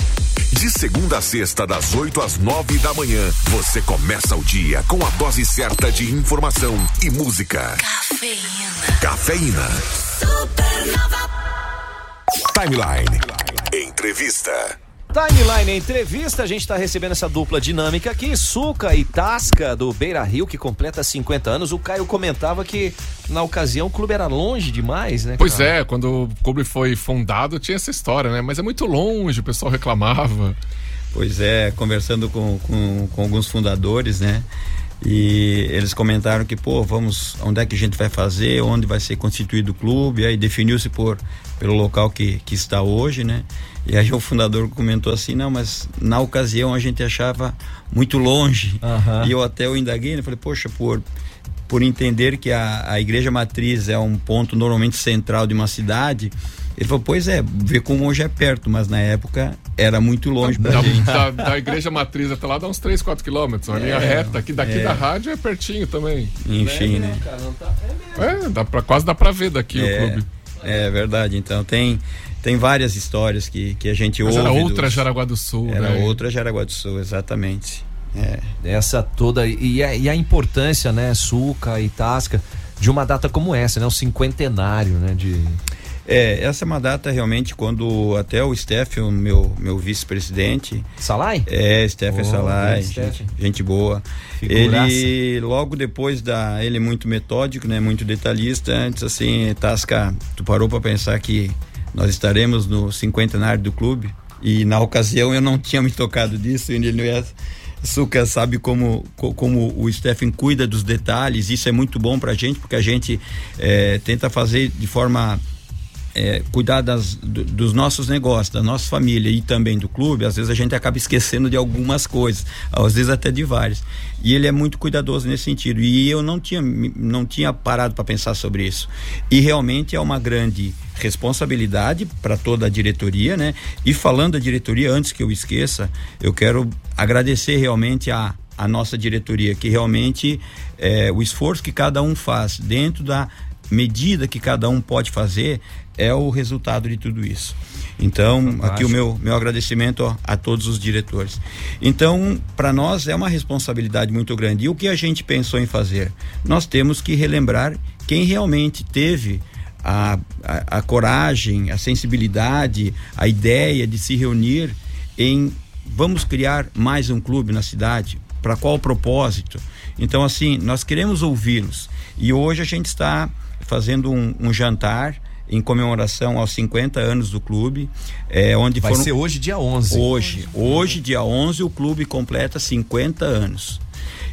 De segunda a sexta, das 8 às 9 da manhã, você começa o dia com a dose certa de informação e música. Cafeína. Cafeína. Timeline. Entrevista. Timeline Entrevista, a gente está recebendo essa dupla dinâmica aqui, Suca e Tasca do Beira Rio, que completa 50 anos. O Caio comentava que na ocasião o clube era longe demais, né? Pois cara? é, quando o clube foi fundado tinha essa história, né? Mas é muito longe, o pessoal reclamava. Pois é, conversando com, com, com alguns fundadores, né? E eles comentaram que, pô, vamos, onde é que a gente vai fazer, onde vai ser constituído o clube, aí definiu-se por pelo local que, que está hoje, né? E aí o fundador comentou assim, não, mas na ocasião a gente achava muito longe. Aham. E eu até eu indaguei, né? Falei, poxa, por por entender que a, a igreja matriz é um ponto normalmente central de uma cidade, Ele falou, pois é, ver como hoje é perto, mas na época era muito longe pra Da, gente. da, da igreja matriz até lá dá uns 3, 4 quilômetros. Uma É, linha reta. Aqui, daqui é. da rádio é pertinho também. Enfim, né? É, dá pra, quase dá pra ver daqui é, o clube. É verdade, então tem, tem várias histórias que, que a gente Mas ouve. era outra dos- Jaraguá do Sul, Era né? outra Jaraguá do Sul, exatamente. É. Essa toda. E a, e a importância, né, Suca e Tasca, de uma data como essa, né? O cinquentenário, né? De. É, essa é uma data realmente quando até o Stefan, meu, meu vice-presidente. Salai? É, Stefan Oh, Salai, grande gente, gente boa. Figuraça. Ele, logo depois da. Ele é muito metódico, né? Muito detalhista. Antes, assim, Tasca, tu parou para pensar que nós estaremos no cinquentenário do clube? E na ocasião eu não tinha me tocado disso, e ele não ia. Suca sabe como, co- como o Stephen cuida dos detalhes, isso é muito bom pra gente, porque a gente eh, tenta fazer de forma é, cuidar das, do- dos nossos negócios, da nossa família e também do clube, às vezes a gente acaba esquecendo de algumas coisas, às vezes até de várias. E ele é muito cuidadoso nesse sentido. E eu não tinha, não tinha parado para pensar sobre isso. E realmente é uma grande responsabilidade para toda a diretoria, né? E falando da diretoria, antes que eu esqueça, eu quero agradecer realmente a a nossa diretoria, que realmente é, o esforço que cada um faz dentro da medida que cada um pode fazer é o resultado de tudo isso. Então, aqui o meu, meu agradecimento ó, a todos os diretores. Então, para nós é uma responsabilidade muito grande. E o que a gente pensou em fazer? Nós temos que relembrar quem realmente teve a, a, a coragem, a sensibilidade, a ideia de se reunir em vamos criar mais um clube na cidade. Para qual propósito? Então, assim, nós queremos ouvi-los. E hoje a gente está fazendo um, um jantar em comemoração aos 50 anos do clube, é, onde Vai foram... ser hoje, dia 11. Hoje, hoje, dia 11, o clube completa 50 anos.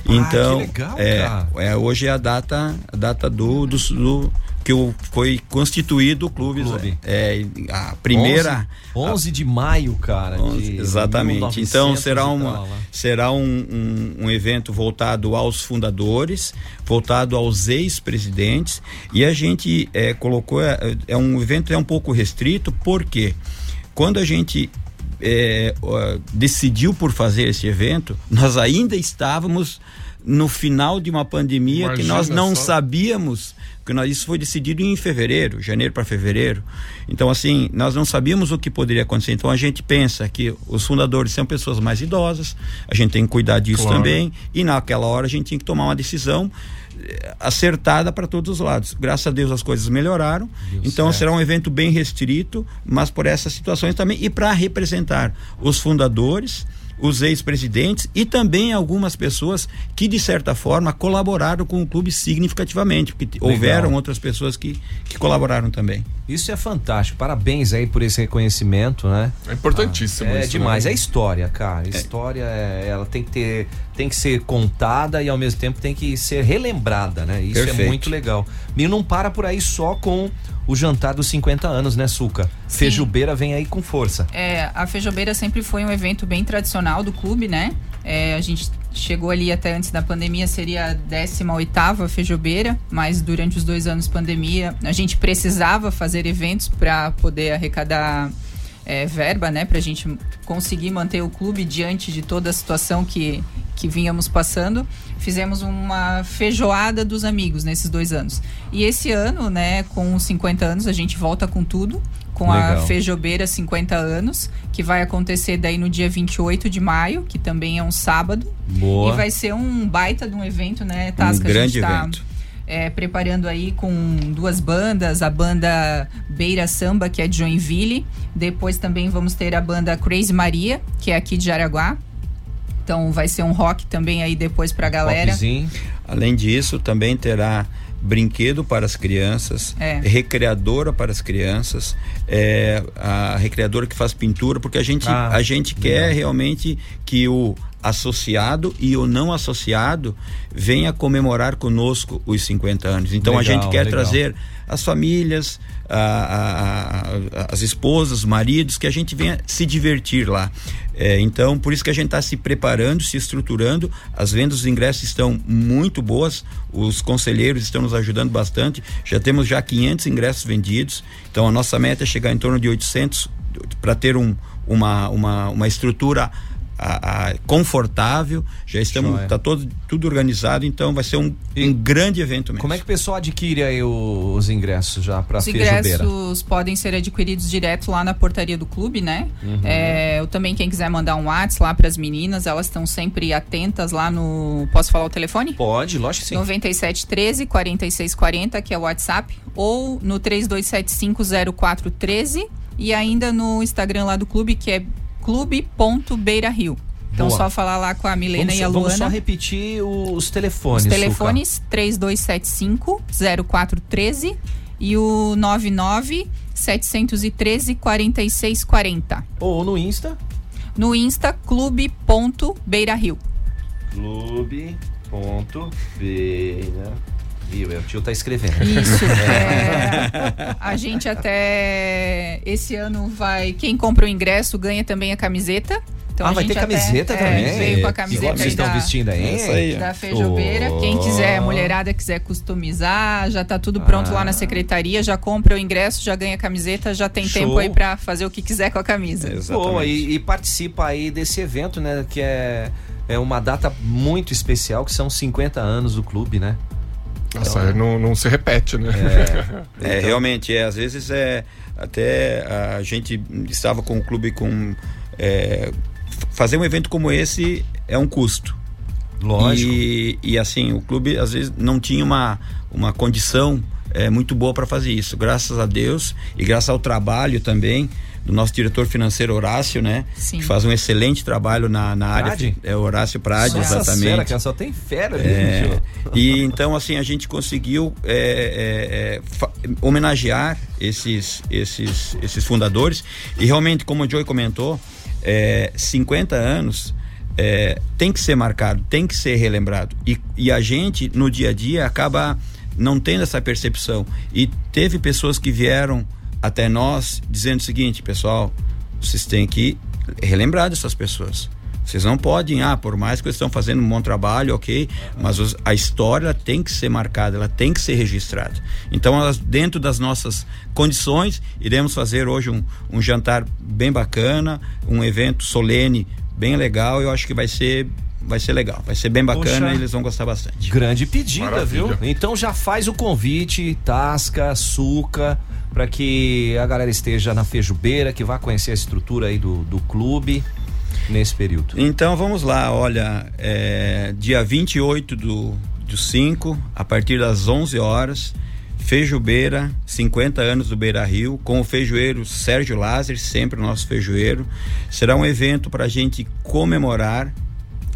Ah, Então, que legal, é, cara. é, hoje é a data, a data do, do, do- que o- foi constituído o clube. Clube. É, a primeira. 11, 11 de maio, cara. de Exatamente. 1900 Então será, uma, tal, será um, um, um evento voltado aos fundadores, voltado aos ex-presidentes. E a gente é, colocou. É, é um evento é um pouco restrito, porque quando a gente é, decidiu por fazer esse evento, nós ainda estávamos no final de uma pandemia que nós Imagina não só. sabíamos que nós, isso foi decidido em fevereiro, janeiro para fevereiro. Então, assim, nós não sabíamos o que poderia acontecer. Então, a gente pensa que os fundadores são pessoas mais idosas, a gente tem que cuidar disso Claro. também. E naquela hora a gente tinha que tomar uma decisão eh, acertada para todos os lados. Graças a Deus as coisas melhoraram. então certo. será um evento bem restrito, mas por essas situações também e para representar os fundadores, os ex-presidentes e também algumas pessoas que de certa forma colaboraram com o clube significativamente, porque Legal. houveram outras pessoas que, que colaboraram também. Isso é fantástico. Parabéns aí por esse reconhecimento, né? É importantíssimo É isso, demais. né? É história, cara. História, é- ela tem que ter, tem que ser contada e ao mesmo tempo tem que ser relembrada, né? Isso é Perfeito. muito legal. E não para por aí só com o jantar dos 50 anos, né, Suca? Feijubeira vem aí com força. É, a Feijobeira sempre foi um evento bem tradicional do clube, né? É, a gente chegou ali até antes da pandemia, seria a 18ª Feijobeira, mas durante os dois anos de pandemia, a gente precisava fazer eventos para poder arrecadar é, verba, né? Pra gente conseguir manter o clube diante de toda a situação que, que vínhamos passando. Fizemos uma feijoada dos amigos nesses dois anos. E esse ano, né, com os 50 anos, a gente volta com tudo. Com a Legal. Feijobeira 50 anos, que vai acontecer daí no dia 28 de maio, que também é um sábado. Boa. E vai ser um baita de um evento, né, Tasca? Um grande a gente tá, evento. é, preparando aí com duas bandas, a banda Beira Samba, que é de Joinville. Depois também vamos ter a banda Crazy Maria, que é aqui de Jaraguá. Então vai ser um rock também aí depois pra galera. Além disso, também terá brinquedo para as crianças, É. recreadora para as crianças, é, a recreadora que faz pintura, porque a gente, Ah, a gente quer realmente que o associado e o não associado venha comemorar conosco os 50 anos. Então a Legal, gente quer legal. trazer as famílias, a- a- a- as esposas, os maridos, que a gente venha se divertir lá. É, então, por isso que a gente está se preparando, se estruturando. As vendas dos ingressos estão muito boas, os conselheiros estão nos ajudando bastante. Já temos já 500 ingressos vendidos. Então, a nossa meta é chegar em torno de 800 para ter um, uma, uma, uma estrutura a- a- confortável. Já estamos, Joia. está todo tudo organizado. Então, vai ser um, um grande evento mesmo. Como é que o pessoal adquire aí o- os ingressos já pra Os ingressos podem ser adquiridos direto lá na portaria do clube, né? Uhum. É, eu também, quem quiser mandar um WhatsApp lá para as meninas, elas estão sempre atentas lá no. Posso falar o telefone? Pode, lógico que sim. 97 13 46 40, que é o WhatsApp, ou no 3275 0413 e ainda no Instagram lá do clube, que é clube.beirario. Então, Boa. só falar lá com a Milena vamos, e a vamos Luana. só repetir os telefones. Os Suca. telefones 3275 0413 e o 99 713 4640. Ou no Insta? No Insta clube.beirario. Clube.beira. Viu? É, O tio tá escrevendo. Isso. é, a gente até esse ano vai. Quem compra o ingresso ganha também a camiseta. Então Ah, a vai gente ter até, camiseta é, também? Veio com a camiseta vocês aí estão da, vestindo aí? Essa aí. da feijobeira. Quem Oh. quiser, a mulherada quiser customizar, já tá tudo pronto Ah. lá na secretaria, já compra o ingresso, já ganha a camiseta, já tem Show. tempo aí pra fazer o que quiser com a camisa. Boa, e, e participa aí desse evento, né? Que é, é uma data muito especial, que são 50 anos do clube, né? Nossa, é, não, não se repete, né? É, realmente, é, às vezes é até a gente estava com o clube com é, fazer um evento como esse é um custo. Lógico. E, e assim, o clube às vezes não tinha uma, uma condição é, muito boa para fazer isso. Graças a Deus e graças ao trabalho também do nosso diretor financeiro Horácio, né? Sim. Que faz um excelente trabalho na, na área. Prade? É Horácio Prade, Nossa exatamente. Fera, que só tem fera ali, É, e então assim a gente conseguiu é, é, é, homenagear esses, esses, esses fundadores e realmente como o Joey comentou é, 50 anos é, tem que ser marcado tem que ser relembrado e, e a gente no dia a dia acaba não tendo essa percepção e teve pessoas que vieram até nós dizendo o seguinte pessoal vocês têm que relembrar dessas pessoas vocês não podem, ah, por mais que eles estão fazendo um bom trabalho, ok, mas os- a história tem que ser marcada, ela tem que ser registrada. Então, elas, dentro das nossas condições, iremos fazer hoje um, um jantar bem bacana, um evento solene bem legal. Eu acho que vai ser, vai ser legal, vai ser bem bacana Poxa. e eles vão gostar bastante. Grande pedida, Maravilha. viu? Então já faz o convite, Tasca, Açúcar, para que a galera esteja na Feijubeira, que vá conhecer a estrutura aí do, do clube nesse período. Então vamos lá, olha, é, dia 28 do, do 5, a partir das 11 horas, Feijubeira, 50 anos do Beira Rio, com o feijoeiro Sérgio Lázaro, sempre o nosso feijoeiro. Será um evento para a gente comemorar,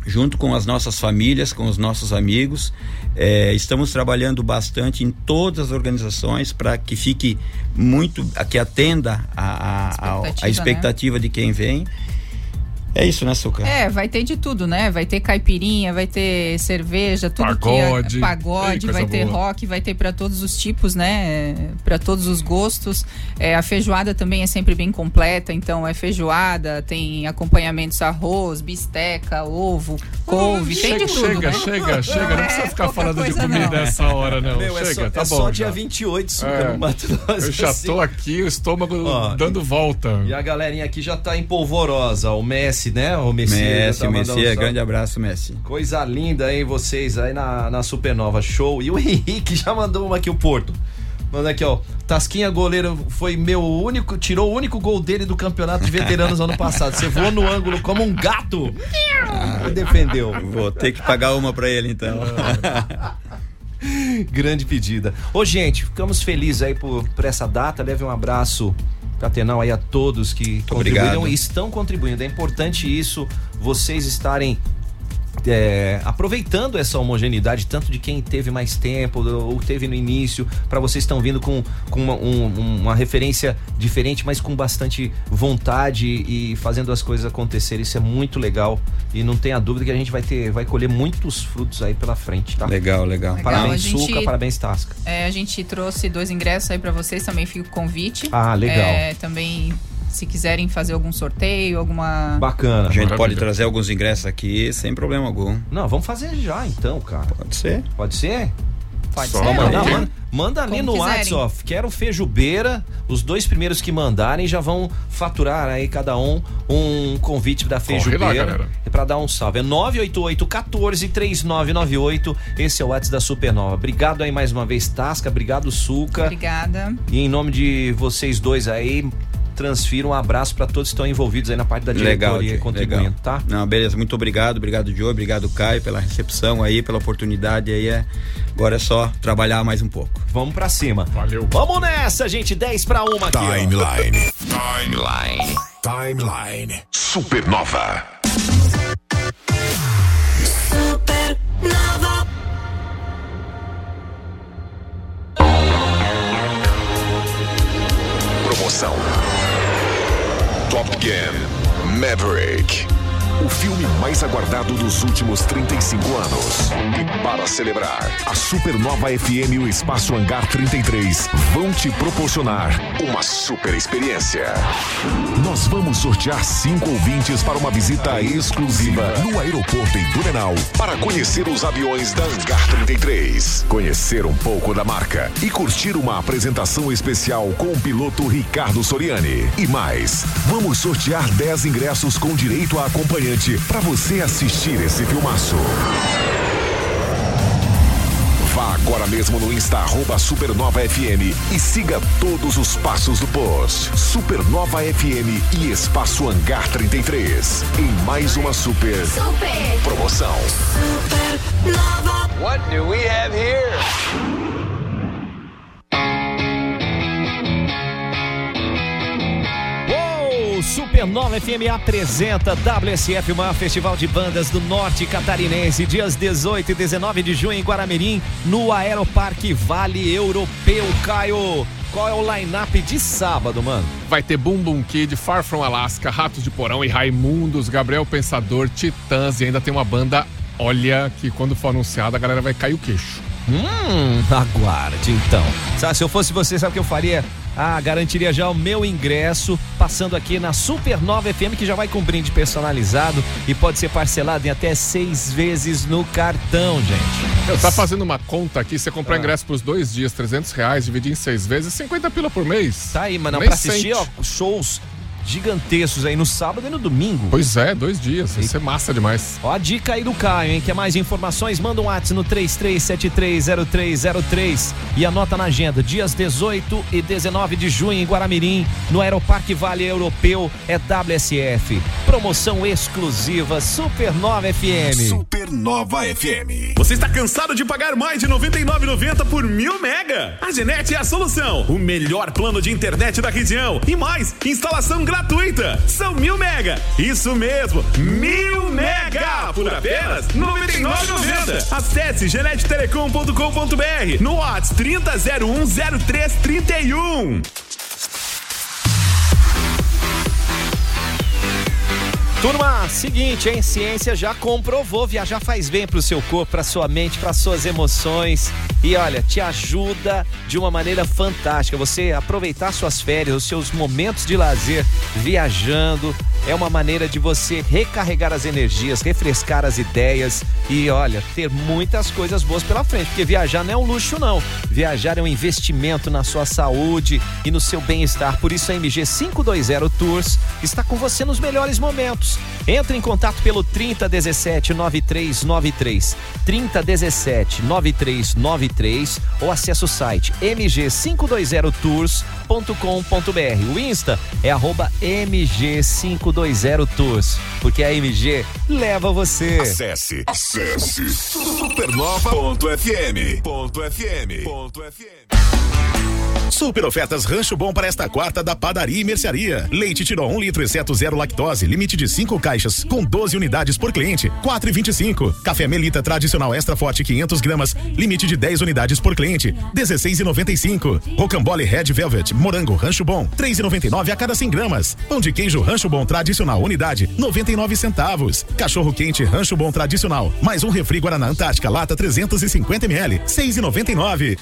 junto com as nossas famílias, com os nossos amigos. É, estamos trabalhando bastante em todas as organizações para que fique muito, que atenda a, a, a- a Expectativa, expectativa de quem vem. É isso, né, Suca? É, vai ter de tudo, né? Vai ter caipirinha, vai ter cerveja, tudo Pagode. que é Ei, pagode, coisa vai ter boa. rock, vai ter pra todos os tipos, né? Para todos os gostos. É, a feijoada também é sempre bem completa, então é feijoada, tem acompanhamentos arroz, bisteca, ovo, couve, tem chega, de tudo. chega, né? chega, chega. Não precisa ficar falando de comida não. nessa hora, não. Meu, é chega, só- tá é bom. só dia já. 28, Suca, É. no Mato Grosso, Eu já assim. tô aqui, o estômago Ó, dando volta. E a galerinha aqui já tá empolvorosa. O Messi, né? O Messi. Messi, tá o Messi, é, salve. grande abraço, Messi. Coisa linda, hein, vocês aí na, na Supernova Show. E o Henrique já mandou uma aqui, o Porto. Manda aqui, ó. Tasquinha goleiro foi meu único. Tirou o único gol dele do campeonato de veteranos ano passado. Você voou no ângulo como um gato. E defendeu. Vou ter que pagar uma pra ele, então. Grande pedida. Ô, gente, ficamos felizes aí por, por essa data. Leve um abraço fraternal aí a todos que contribuíram obrigado. e estão contribuindo. É importante isso, vocês estarem é, aproveitando essa homogeneidade, tanto de quem teve mais tempo ou teve no início, para vocês estão vindo com, com uma, um- uma referência diferente, mas com bastante vontade e fazendo as coisas acontecerem. Isso é muito legal e não tenha dúvida que a gente vai ter, vai colher muitos frutos aí pela frente, tá? Legal, legal. Legal, Parabéns, gente- Suca, parabéns, Tasca. É, a gente trouxe dois ingressos aí pra vocês, também fica o convite. Ah, legal. É, também, se quiserem fazer algum sorteio, alguma. Bacana. A gente pode trazer alguns ingressos aqui sem problema algum. Não, vamos fazer já então, cara. Pode ser. Pode ser? Pode Só ser. mandar, manda, manda ali Como no. WhatsApp, ó, quero feijubeira. Os dois primeiros que mandarem já vão faturar aí cada um um convite da feijubeira. É pra dar um salve. É 988 14 3998. Esse é o WhatsApp da Supernova. Obrigado aí mais uma vez, Tasca. Obrigado, Suca. Obrigada. E em nome de vocês dois aí, transfiro um abraço pra todos que estão envolvidos aí na parte da diretoria Legal, e Jay, contribuindo, legal. tá? Não, beleza, muito obrigado, obrigado Joe, obrigado Caio pela recepção aí, pela oportunidade aí. É, agora é só trabalhar mais um pouco. Vamos pra cima. Valeu. Vamos nessa, gente. 10 pra uma aqui. Timeline. Timeline. Timeline. Supernova. Promoção. Top Gun Maverick. O filme mais aguardado dos últimos 35 anos. E para celebrar, a Supernova FM e o Espaço Hangar 33 vão te proporcionar uma super experiência. Nós vamos sortear cinco ouvintes para uma visita exclusiva no aeroporto em Blumenau para conhecer os aviões da Hangar 33, conhecer um pouco da marca e curtir uma apresentação especial com o piloto Ricardo Soriani. E mais, vamos sortear 10 ingressos com direito a acompanhante para você assistir esse filmaço. Vá agora mesmo no Insta arroba Supernova FM e siga todos os passos do post. Supernova FM e Espaço Hangar 33. Em mais uma super, promoção. What do we have here? Supernova FM apresenta WSF, o maior festival de bandas do norte catarinense, dias 18 e 19 de junho em Guaramirim, no Aeroparque Vale Europeu. Caio, qual é o line-up de sábado, mano? Vai ter Boom Boom Kid, Far From Alaska, Ratos de Porão e Raimundos, Gabriel Pensador, Titãs e ainda tem uma banda, olha, que quando for anunciada a galera vai cair o queixo. Hum, aguarde então. Sabe, se eu fosse você, sabe o que eu faria? Ah, garantiria já o meu ingresso passando aqui na Supernova FM, que já vai com brinde personalizado e pode ser parcelado em até seis vezes no cartão, gente. Eu tá fazendo uma conta aqui, você comprar Ah. ingresso pros dois dias, 300 reais, dividir em seis vezes, 50 pila por mês. Tá aí, Nem pra assistir, ó, shows gigantescos aí no sábado e no domingo. Pois é, dois dias, vai ser massa demais. Ó a dica aí do Caio, hein? Quer mais informações? Manda um WhatsApp no 33730303 e anota na agenda. Dias 18 e 19 de junho em Guaramirim, no Aeroparque Vale Europeu, é WSF. Promoção exclusiva Supernova FM. Supernova FM. Você está cansado de pagar mais de R$ 99,90 por mil mega? A Genete é a solução. O melhor plano de internet da região. E mais, instalação gratuita. São mil mega. Isso mesmo, mil mega por apenas R$ 99,90. Acesse genetetelecom.com.br no WhatsApp 30010331. Turma, seguinte, hein? Ciência já comprovou, viajar faz bem pro seu corpo, pra sua mente, para suas emoções. E olha, te ajuda de uma maneira fantástica. Você aproveitar suas férias, os seus momentos de lazer viajando, é uma maneira de você recarregar as energias, refrescar as ideias e olha, ter muitas coisas boas pela frente, porque viajar não é um luxo não. Viajar é um investimento na sua saúde e no seu bem-estar. Por isso a MG 520 Tours está com você nos melhores momentos. Entre em contato pelo 3017 9393, 3017 9393 ou acesse o site mg520tours.com.br. O Insta é arroba mg520tours, porque a MG leva você. Acesse, acesse supernova.fm. Super ofertas Rancho Bom para esta quarta da Padaria e Mercearia. Leite tirou um litro, exceto zero lactose, limite de cinco caixas, com 12 unidades por cliente, quatro e vinte e cinco. Café Melita tradicional extra forte, 500 gramas, limite de 10 unidades por cliente, dezesseis e noventa e cinco. Rocambole Red Velvet, morango Rancho Bom, três e noventa e nove a cada 100 gramas. Pão de queijo Rancho Bom tradicional, unidade, 99 centavos. Cachorro quente Rancho Bom tradicional, mais um refri Guaraná Antártica, lata 350 ml, seis e noventa e nove.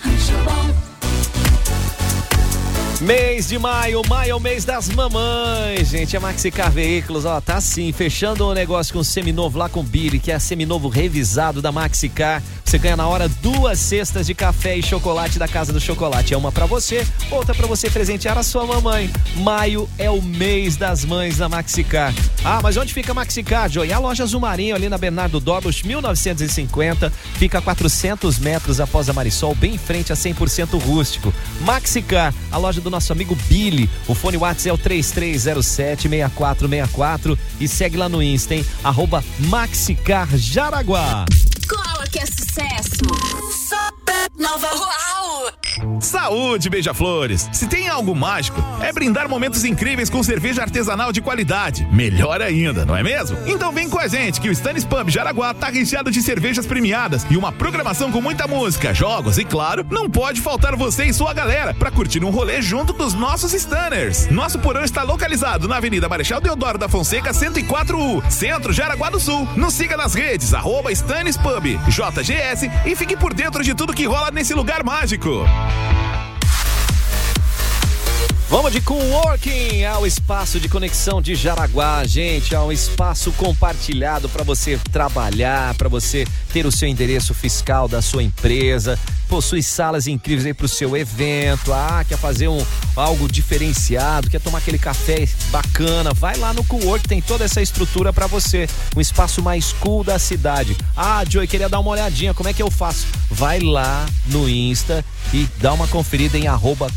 Mês de maio, maio é o mês das mamães, gente. A Maxicar Veículos, ó, tá assim, fechando o negócio com o seminovo lá com o Billy, que é seminovo revisado da Maxicar. Você ganha na hora duas cestas de café e chocolate da Casa do Chocolate. É uma para você, outra para você presentear a sua mamãe. Maio é o mês das mães da Maxicar. Ah, mas onde fica a Maxicar, Joey? A loja Zumarinho, ali na Bernardo Dobros, 1950. Fica a 400 metros após a Marisol, bem em frente a 100% rústico. Maxicar, a loja do nosso amigo Billy. O fone WhatsApp é o 3307-6464 e segue lá no Insta, hein? Arroba Maxicar Jaraguá. Cola que é sucesso. Nova. Uau! Saúde, beija-flores! Se tem algo mágico, é brindar momentos incríveis com cerveja artesanal de qualidade. Melhor ainda, não é mesmo? Então vem com a gente que o Stannis Pub Jaraguá tá recheado de cervejas premiadas e uma programação com muita música, jogos e, claro, não pode faltar você e sua galera para curtir um rolê junto dos nossos Stanners. Nosso porão está localizado na Avenida Marechal Deodoro da Fonseca, 104U, Centro Jaraguá do Sul. Nos siga nas redes, arroba Stannis Pub, JGS e fique por dentro de tudo que rola nesse lugar mágico. Bye. Vamos de coworking ao espaço de conexão de Jaraguá, gente, é um espaço compartilhado para você trabalhar, para você ter o seu endereço fiscal da sua empresa, possui salas incríveis aí para o seu evento, ah, quer fazer um algo diferenciado, quer tomar aquele café bacana, vai lá no cowork, tem toda essa estrutura para você, um espaço mais cool da cidade. Ah, Joey, queria dar uma olhadinha, como é que eu faço? Vai lá no Insta e dá uma conferida em arroba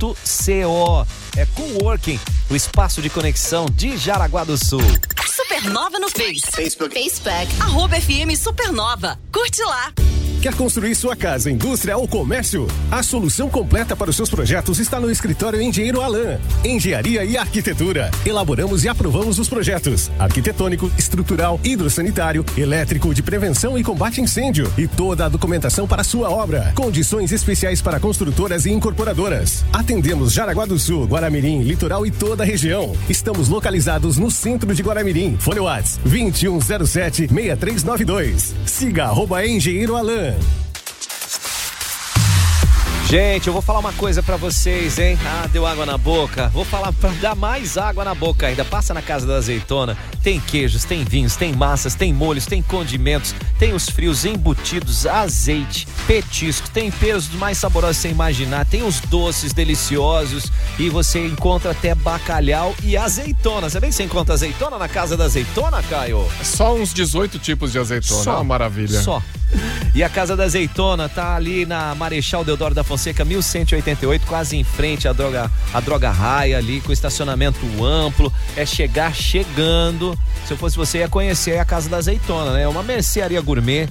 coworking.co. É coworking, o espaço de conexão de Jaraguá do Sul. Supernova no Face. Facebook. Facebook. Arroba FM Supernova. Curte lá. Quer construir sua casa, indústria ou comércio? A solução completa para os seus projetos está no escritório Engenheiro Alan. Engenharia e Arquitetura. Elaboramos e aprovamos os projetos: arquitetônico, estrutural, hidrossanitário, elétrico, de prevenção e combate a incêndio e toda a documentação para sua obra. Condições especiais para construtoras e incorporadoras. Atendemos Jaraguá do Sul, Guaramirim, Litoral e toda a região. Estamos localizados no centro de Guaramirim. Fone Whats 2107 6392. Siga arroba Engenheiro Alan. Gente, eu vou falar uma coisa pra vocês, hein? Ah, deu água na boca. Vou falar pra dar mais água na boca ainda. Passa na casa da azeitona. Tem queijos, tem vinhos, tem massas, tem molhos, tem condimentos, tem os frios embutidos, azeite, petiscos, temperos dos mais saborosos sem imaginar, tem os doces deliciosos e você encontra até bacalhau e azeitona. Sabia que você encontra azeitona na casa da azeitona, Caio? Só uns 18 tipos de azeitona. Só. Uma maravilha. Só. E a Casa da Azeitona tá ali na Marechal Deodoro da Fonseca, 1188, quase em frente à droga, à droga raia ali, com estacionamento amplo. É chegar chegando. Se eu fosse você, ia conhecer a Casa da Azeitona, né? É uma mercearia gourmet.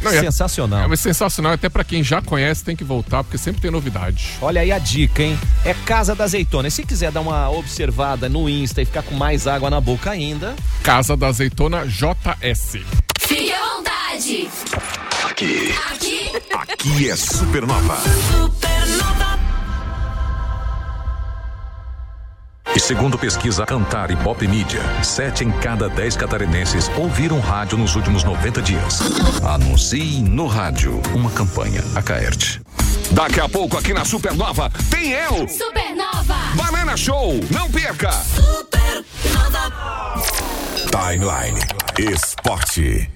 Não, é- sensacional. É sensacional, até pra quem já conhece tem que voltar, porque sempre tem novidade. Olha aí a dica, hein? É Casa da Azeitona. E se quiser dar uma observada no Insta e ficar com mais água na boca ainda. Casa da Azeitona JS. Fique à vontade. Aqui, Aqui. aqui é Supernova. Supernova. E segundo pesquisa Cantar e Pop Mídia, sete em cada dez catarinenses ouviram rádio nos últimos 90 dias. Anuncie no rádio uma campanha. A Caerte. Daqui a pouco aqui na Supernova tem eu, Supernova. Banana Show. Não perca. Supernova. Timeline Esporte.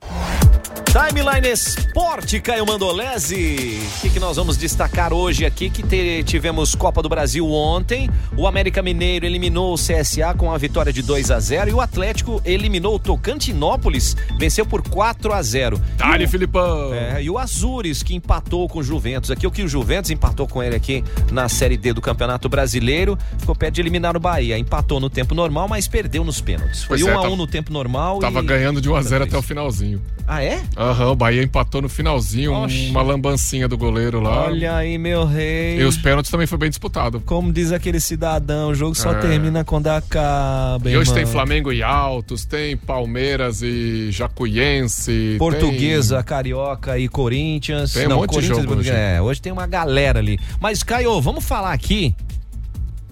Bye. Timeline Esporte, Caio Mandolese. O que, que nós vamos destacar hoje aqui? Que te- tivemos Copa do Brasil ontem. O América Mineiro eliminou o CSA com a vitória de 2 a 0 e o Atlético eliminou o Tocantinópolis, venceu por 4 a 0 Dale, Filipão! É, e o Azures, que empatou com o Juventus. Aqui o que o Juventus empatou com ele aqui na Série D do Campeonato Brasileiro. Ficou perto de eliminar o Bahia. Empatou no tempo normal, mas perdeu nos pênaltis. Foi Pois 1 é, a 1 tava- no tempo normal. Tava e... ganhando de 1 a 0 até o finalzinho. Ah, é? Aham, o Bahia empatou no finalzinho, Oxe. uma lambancinha do goleiro lá. Olha aí, meu rei. E os pênaltis também foi bem disputado. Como diz aquele cidadão, o jogo só É. termina quando acaba. E hoje irmão. tem Flamengo e Altos, tem Palmeiras e Jacuiense. Portuguesa, Carioca e Corinthians. Tem um monte de Corinthians e jogo hoje. É, hoje tem uma galera ali. Mas, Caio, vamos falar aqui.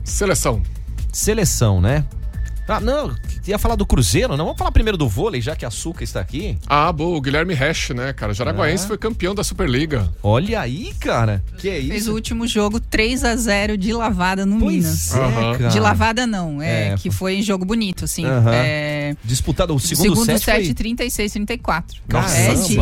Seleção. Seleção, né? Ah, não, ia falar do Cruzeiro, não? Vamos falar primeiro do vôlei, já que a Açúcar está aqui. Ah, boa, o Guilherme Resch, né, cara? Jaraguaense Ah. foi campeão da Superliga. Olha aí, cara. Que é isso? Fez o último jogo 3 a 0 de lavada no Pois Minas. é, cara. De lavada não, é, É, que foi jogo bonito, assim. É, Disputado o o segundo, set, set, foi... 36, 34. Caramba, é de...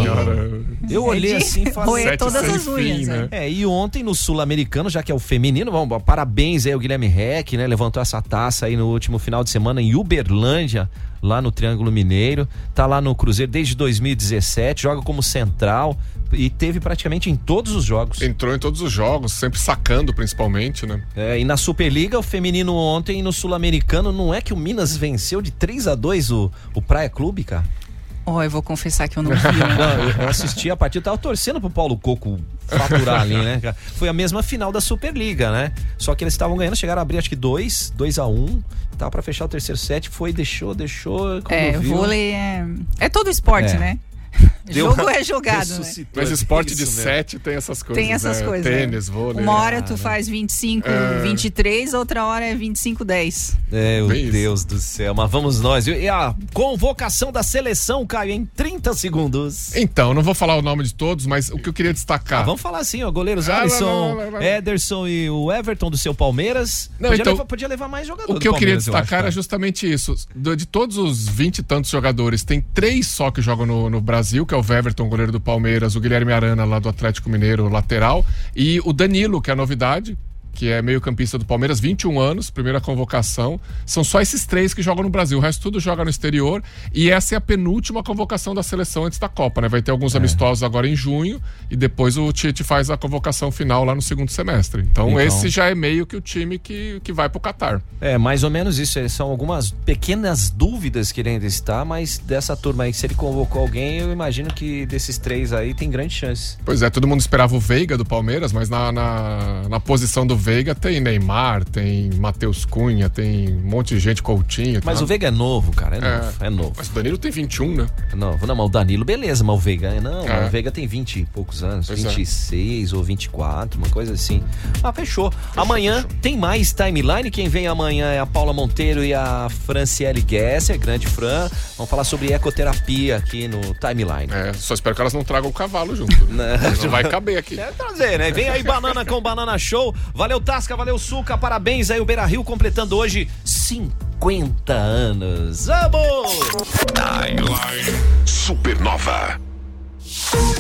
Eu olhei é de assim e falei. todas as unhas. fim, né? é. É, e ontem no Sul-Americano, já que é o feminino, vamos, parabéns aí ao Guilherme Reck, né? Levantou essa taça aí no último final de semana em Uberlândia, lá no Triângulo Mineiro. Tá lá no Cruzeiro desde 2017, joga como central e teve praticamente em todos os jogos. Entrou em todos os jogos, sempre sacando principalmente, né? É, e na Superliga, o feminino ontem no Sul-Americano, não é que o Minas venceu de 3 a 2 o, o Praia Clube, cara? Ó, eu vou confessar que eu não vi. Não, eu assisti a partida, tava torcendo pro Paulo Coco faturar ali, né, cara? Foi a mesma final da Superliga, né? Só que eles estavam ganhando, chegaram a abrir acho que 2, 2 a 1 um, tava pra fechar o terceiro set, foi, deixou, deixou. É, viu- vôlei é. É todo esporte, É. né? Deu Jogo uma- é jogado, né? Mas esporte de mesmo. sete tem essas coisas. Tem essas né? coisas. Tênis, é. vôlei. Uma hora tu faz 25, É. 23, outra hora é 25, 10. É, Bem isso. Deus do céu, mas vamos nós. E a convocação da seleção, Caio, em 30 segundos. Então, não vou falar o nome de todos, mas o que eu queria destacar. Ah, vamos falar assim, ó, goleiros Ah, Alisson, vai, vai, vai. Ederson e o Everton do seu Palmeiras. Não, podia, então, levar, podia levar mais jogador O que eu queria destacar acho, era cara. justamente isso. Do- De todos os 20 e tantos jogadores, tem três só que jogam no, no Brasil, que é o Weverton, goleiro do Palmeiras, o Guilherme Arana, lá do Atlético Mineiro, lateral, e o Danilo, que é a novidade, que é meio campista do Palmeiras, 21 anos, primeira convocação. São só esses três que jogam no Brasil. O resto tudo joga no exterior. E essa é a penúltima convocação da seleção antes da Copa, né? Vai ter É. alguns amistosos agora em junho e depois o Tite faz a convocação final lá no segundo semestre. Então, Então. esse já é meio que o time que, que vai pro Catar. É, mais ou menos isso. é, São algumas pequenas dúvidas que ele ainda está, mas dessa turma aí, se ele convocou alguém, eu imagino que desses três aí tem grande chance. Pois é, todo mundo esperava o Veiga do Palmeiras, mas na, na, na posição do Veiga tem Neymar, tem Matheus Cunha, tem um monte de gente, Coutinho. Mas tá? o Veiga é novo, cara, é É. novo, é novo. Mas o Danilo tem 21, né? Não, não, mas o Danilo, beleza, mas o Veiga, não, É. o Veiga tem 20 e poucos anos, Pois é. 26 ou 24, uma coisa assim. Ah, fechou. amanhã tem mais timeline, quem vem amanhã é a Paula Monteiro e a Franciele Gesser, grande Fran. Vamos falar sobre ecoterapia aqui no timeline. É, só espero que elas não tragam o cavalo junto. não vai caber aqui. Deve trazer, né? Vem aí Banana com Banana Show. Valeu Valeu, Tasca, valeu, Suca, parabéns aí, o Beira Rio completando hoje 50 anos. Vamos! Timeline Supernova. Supernova.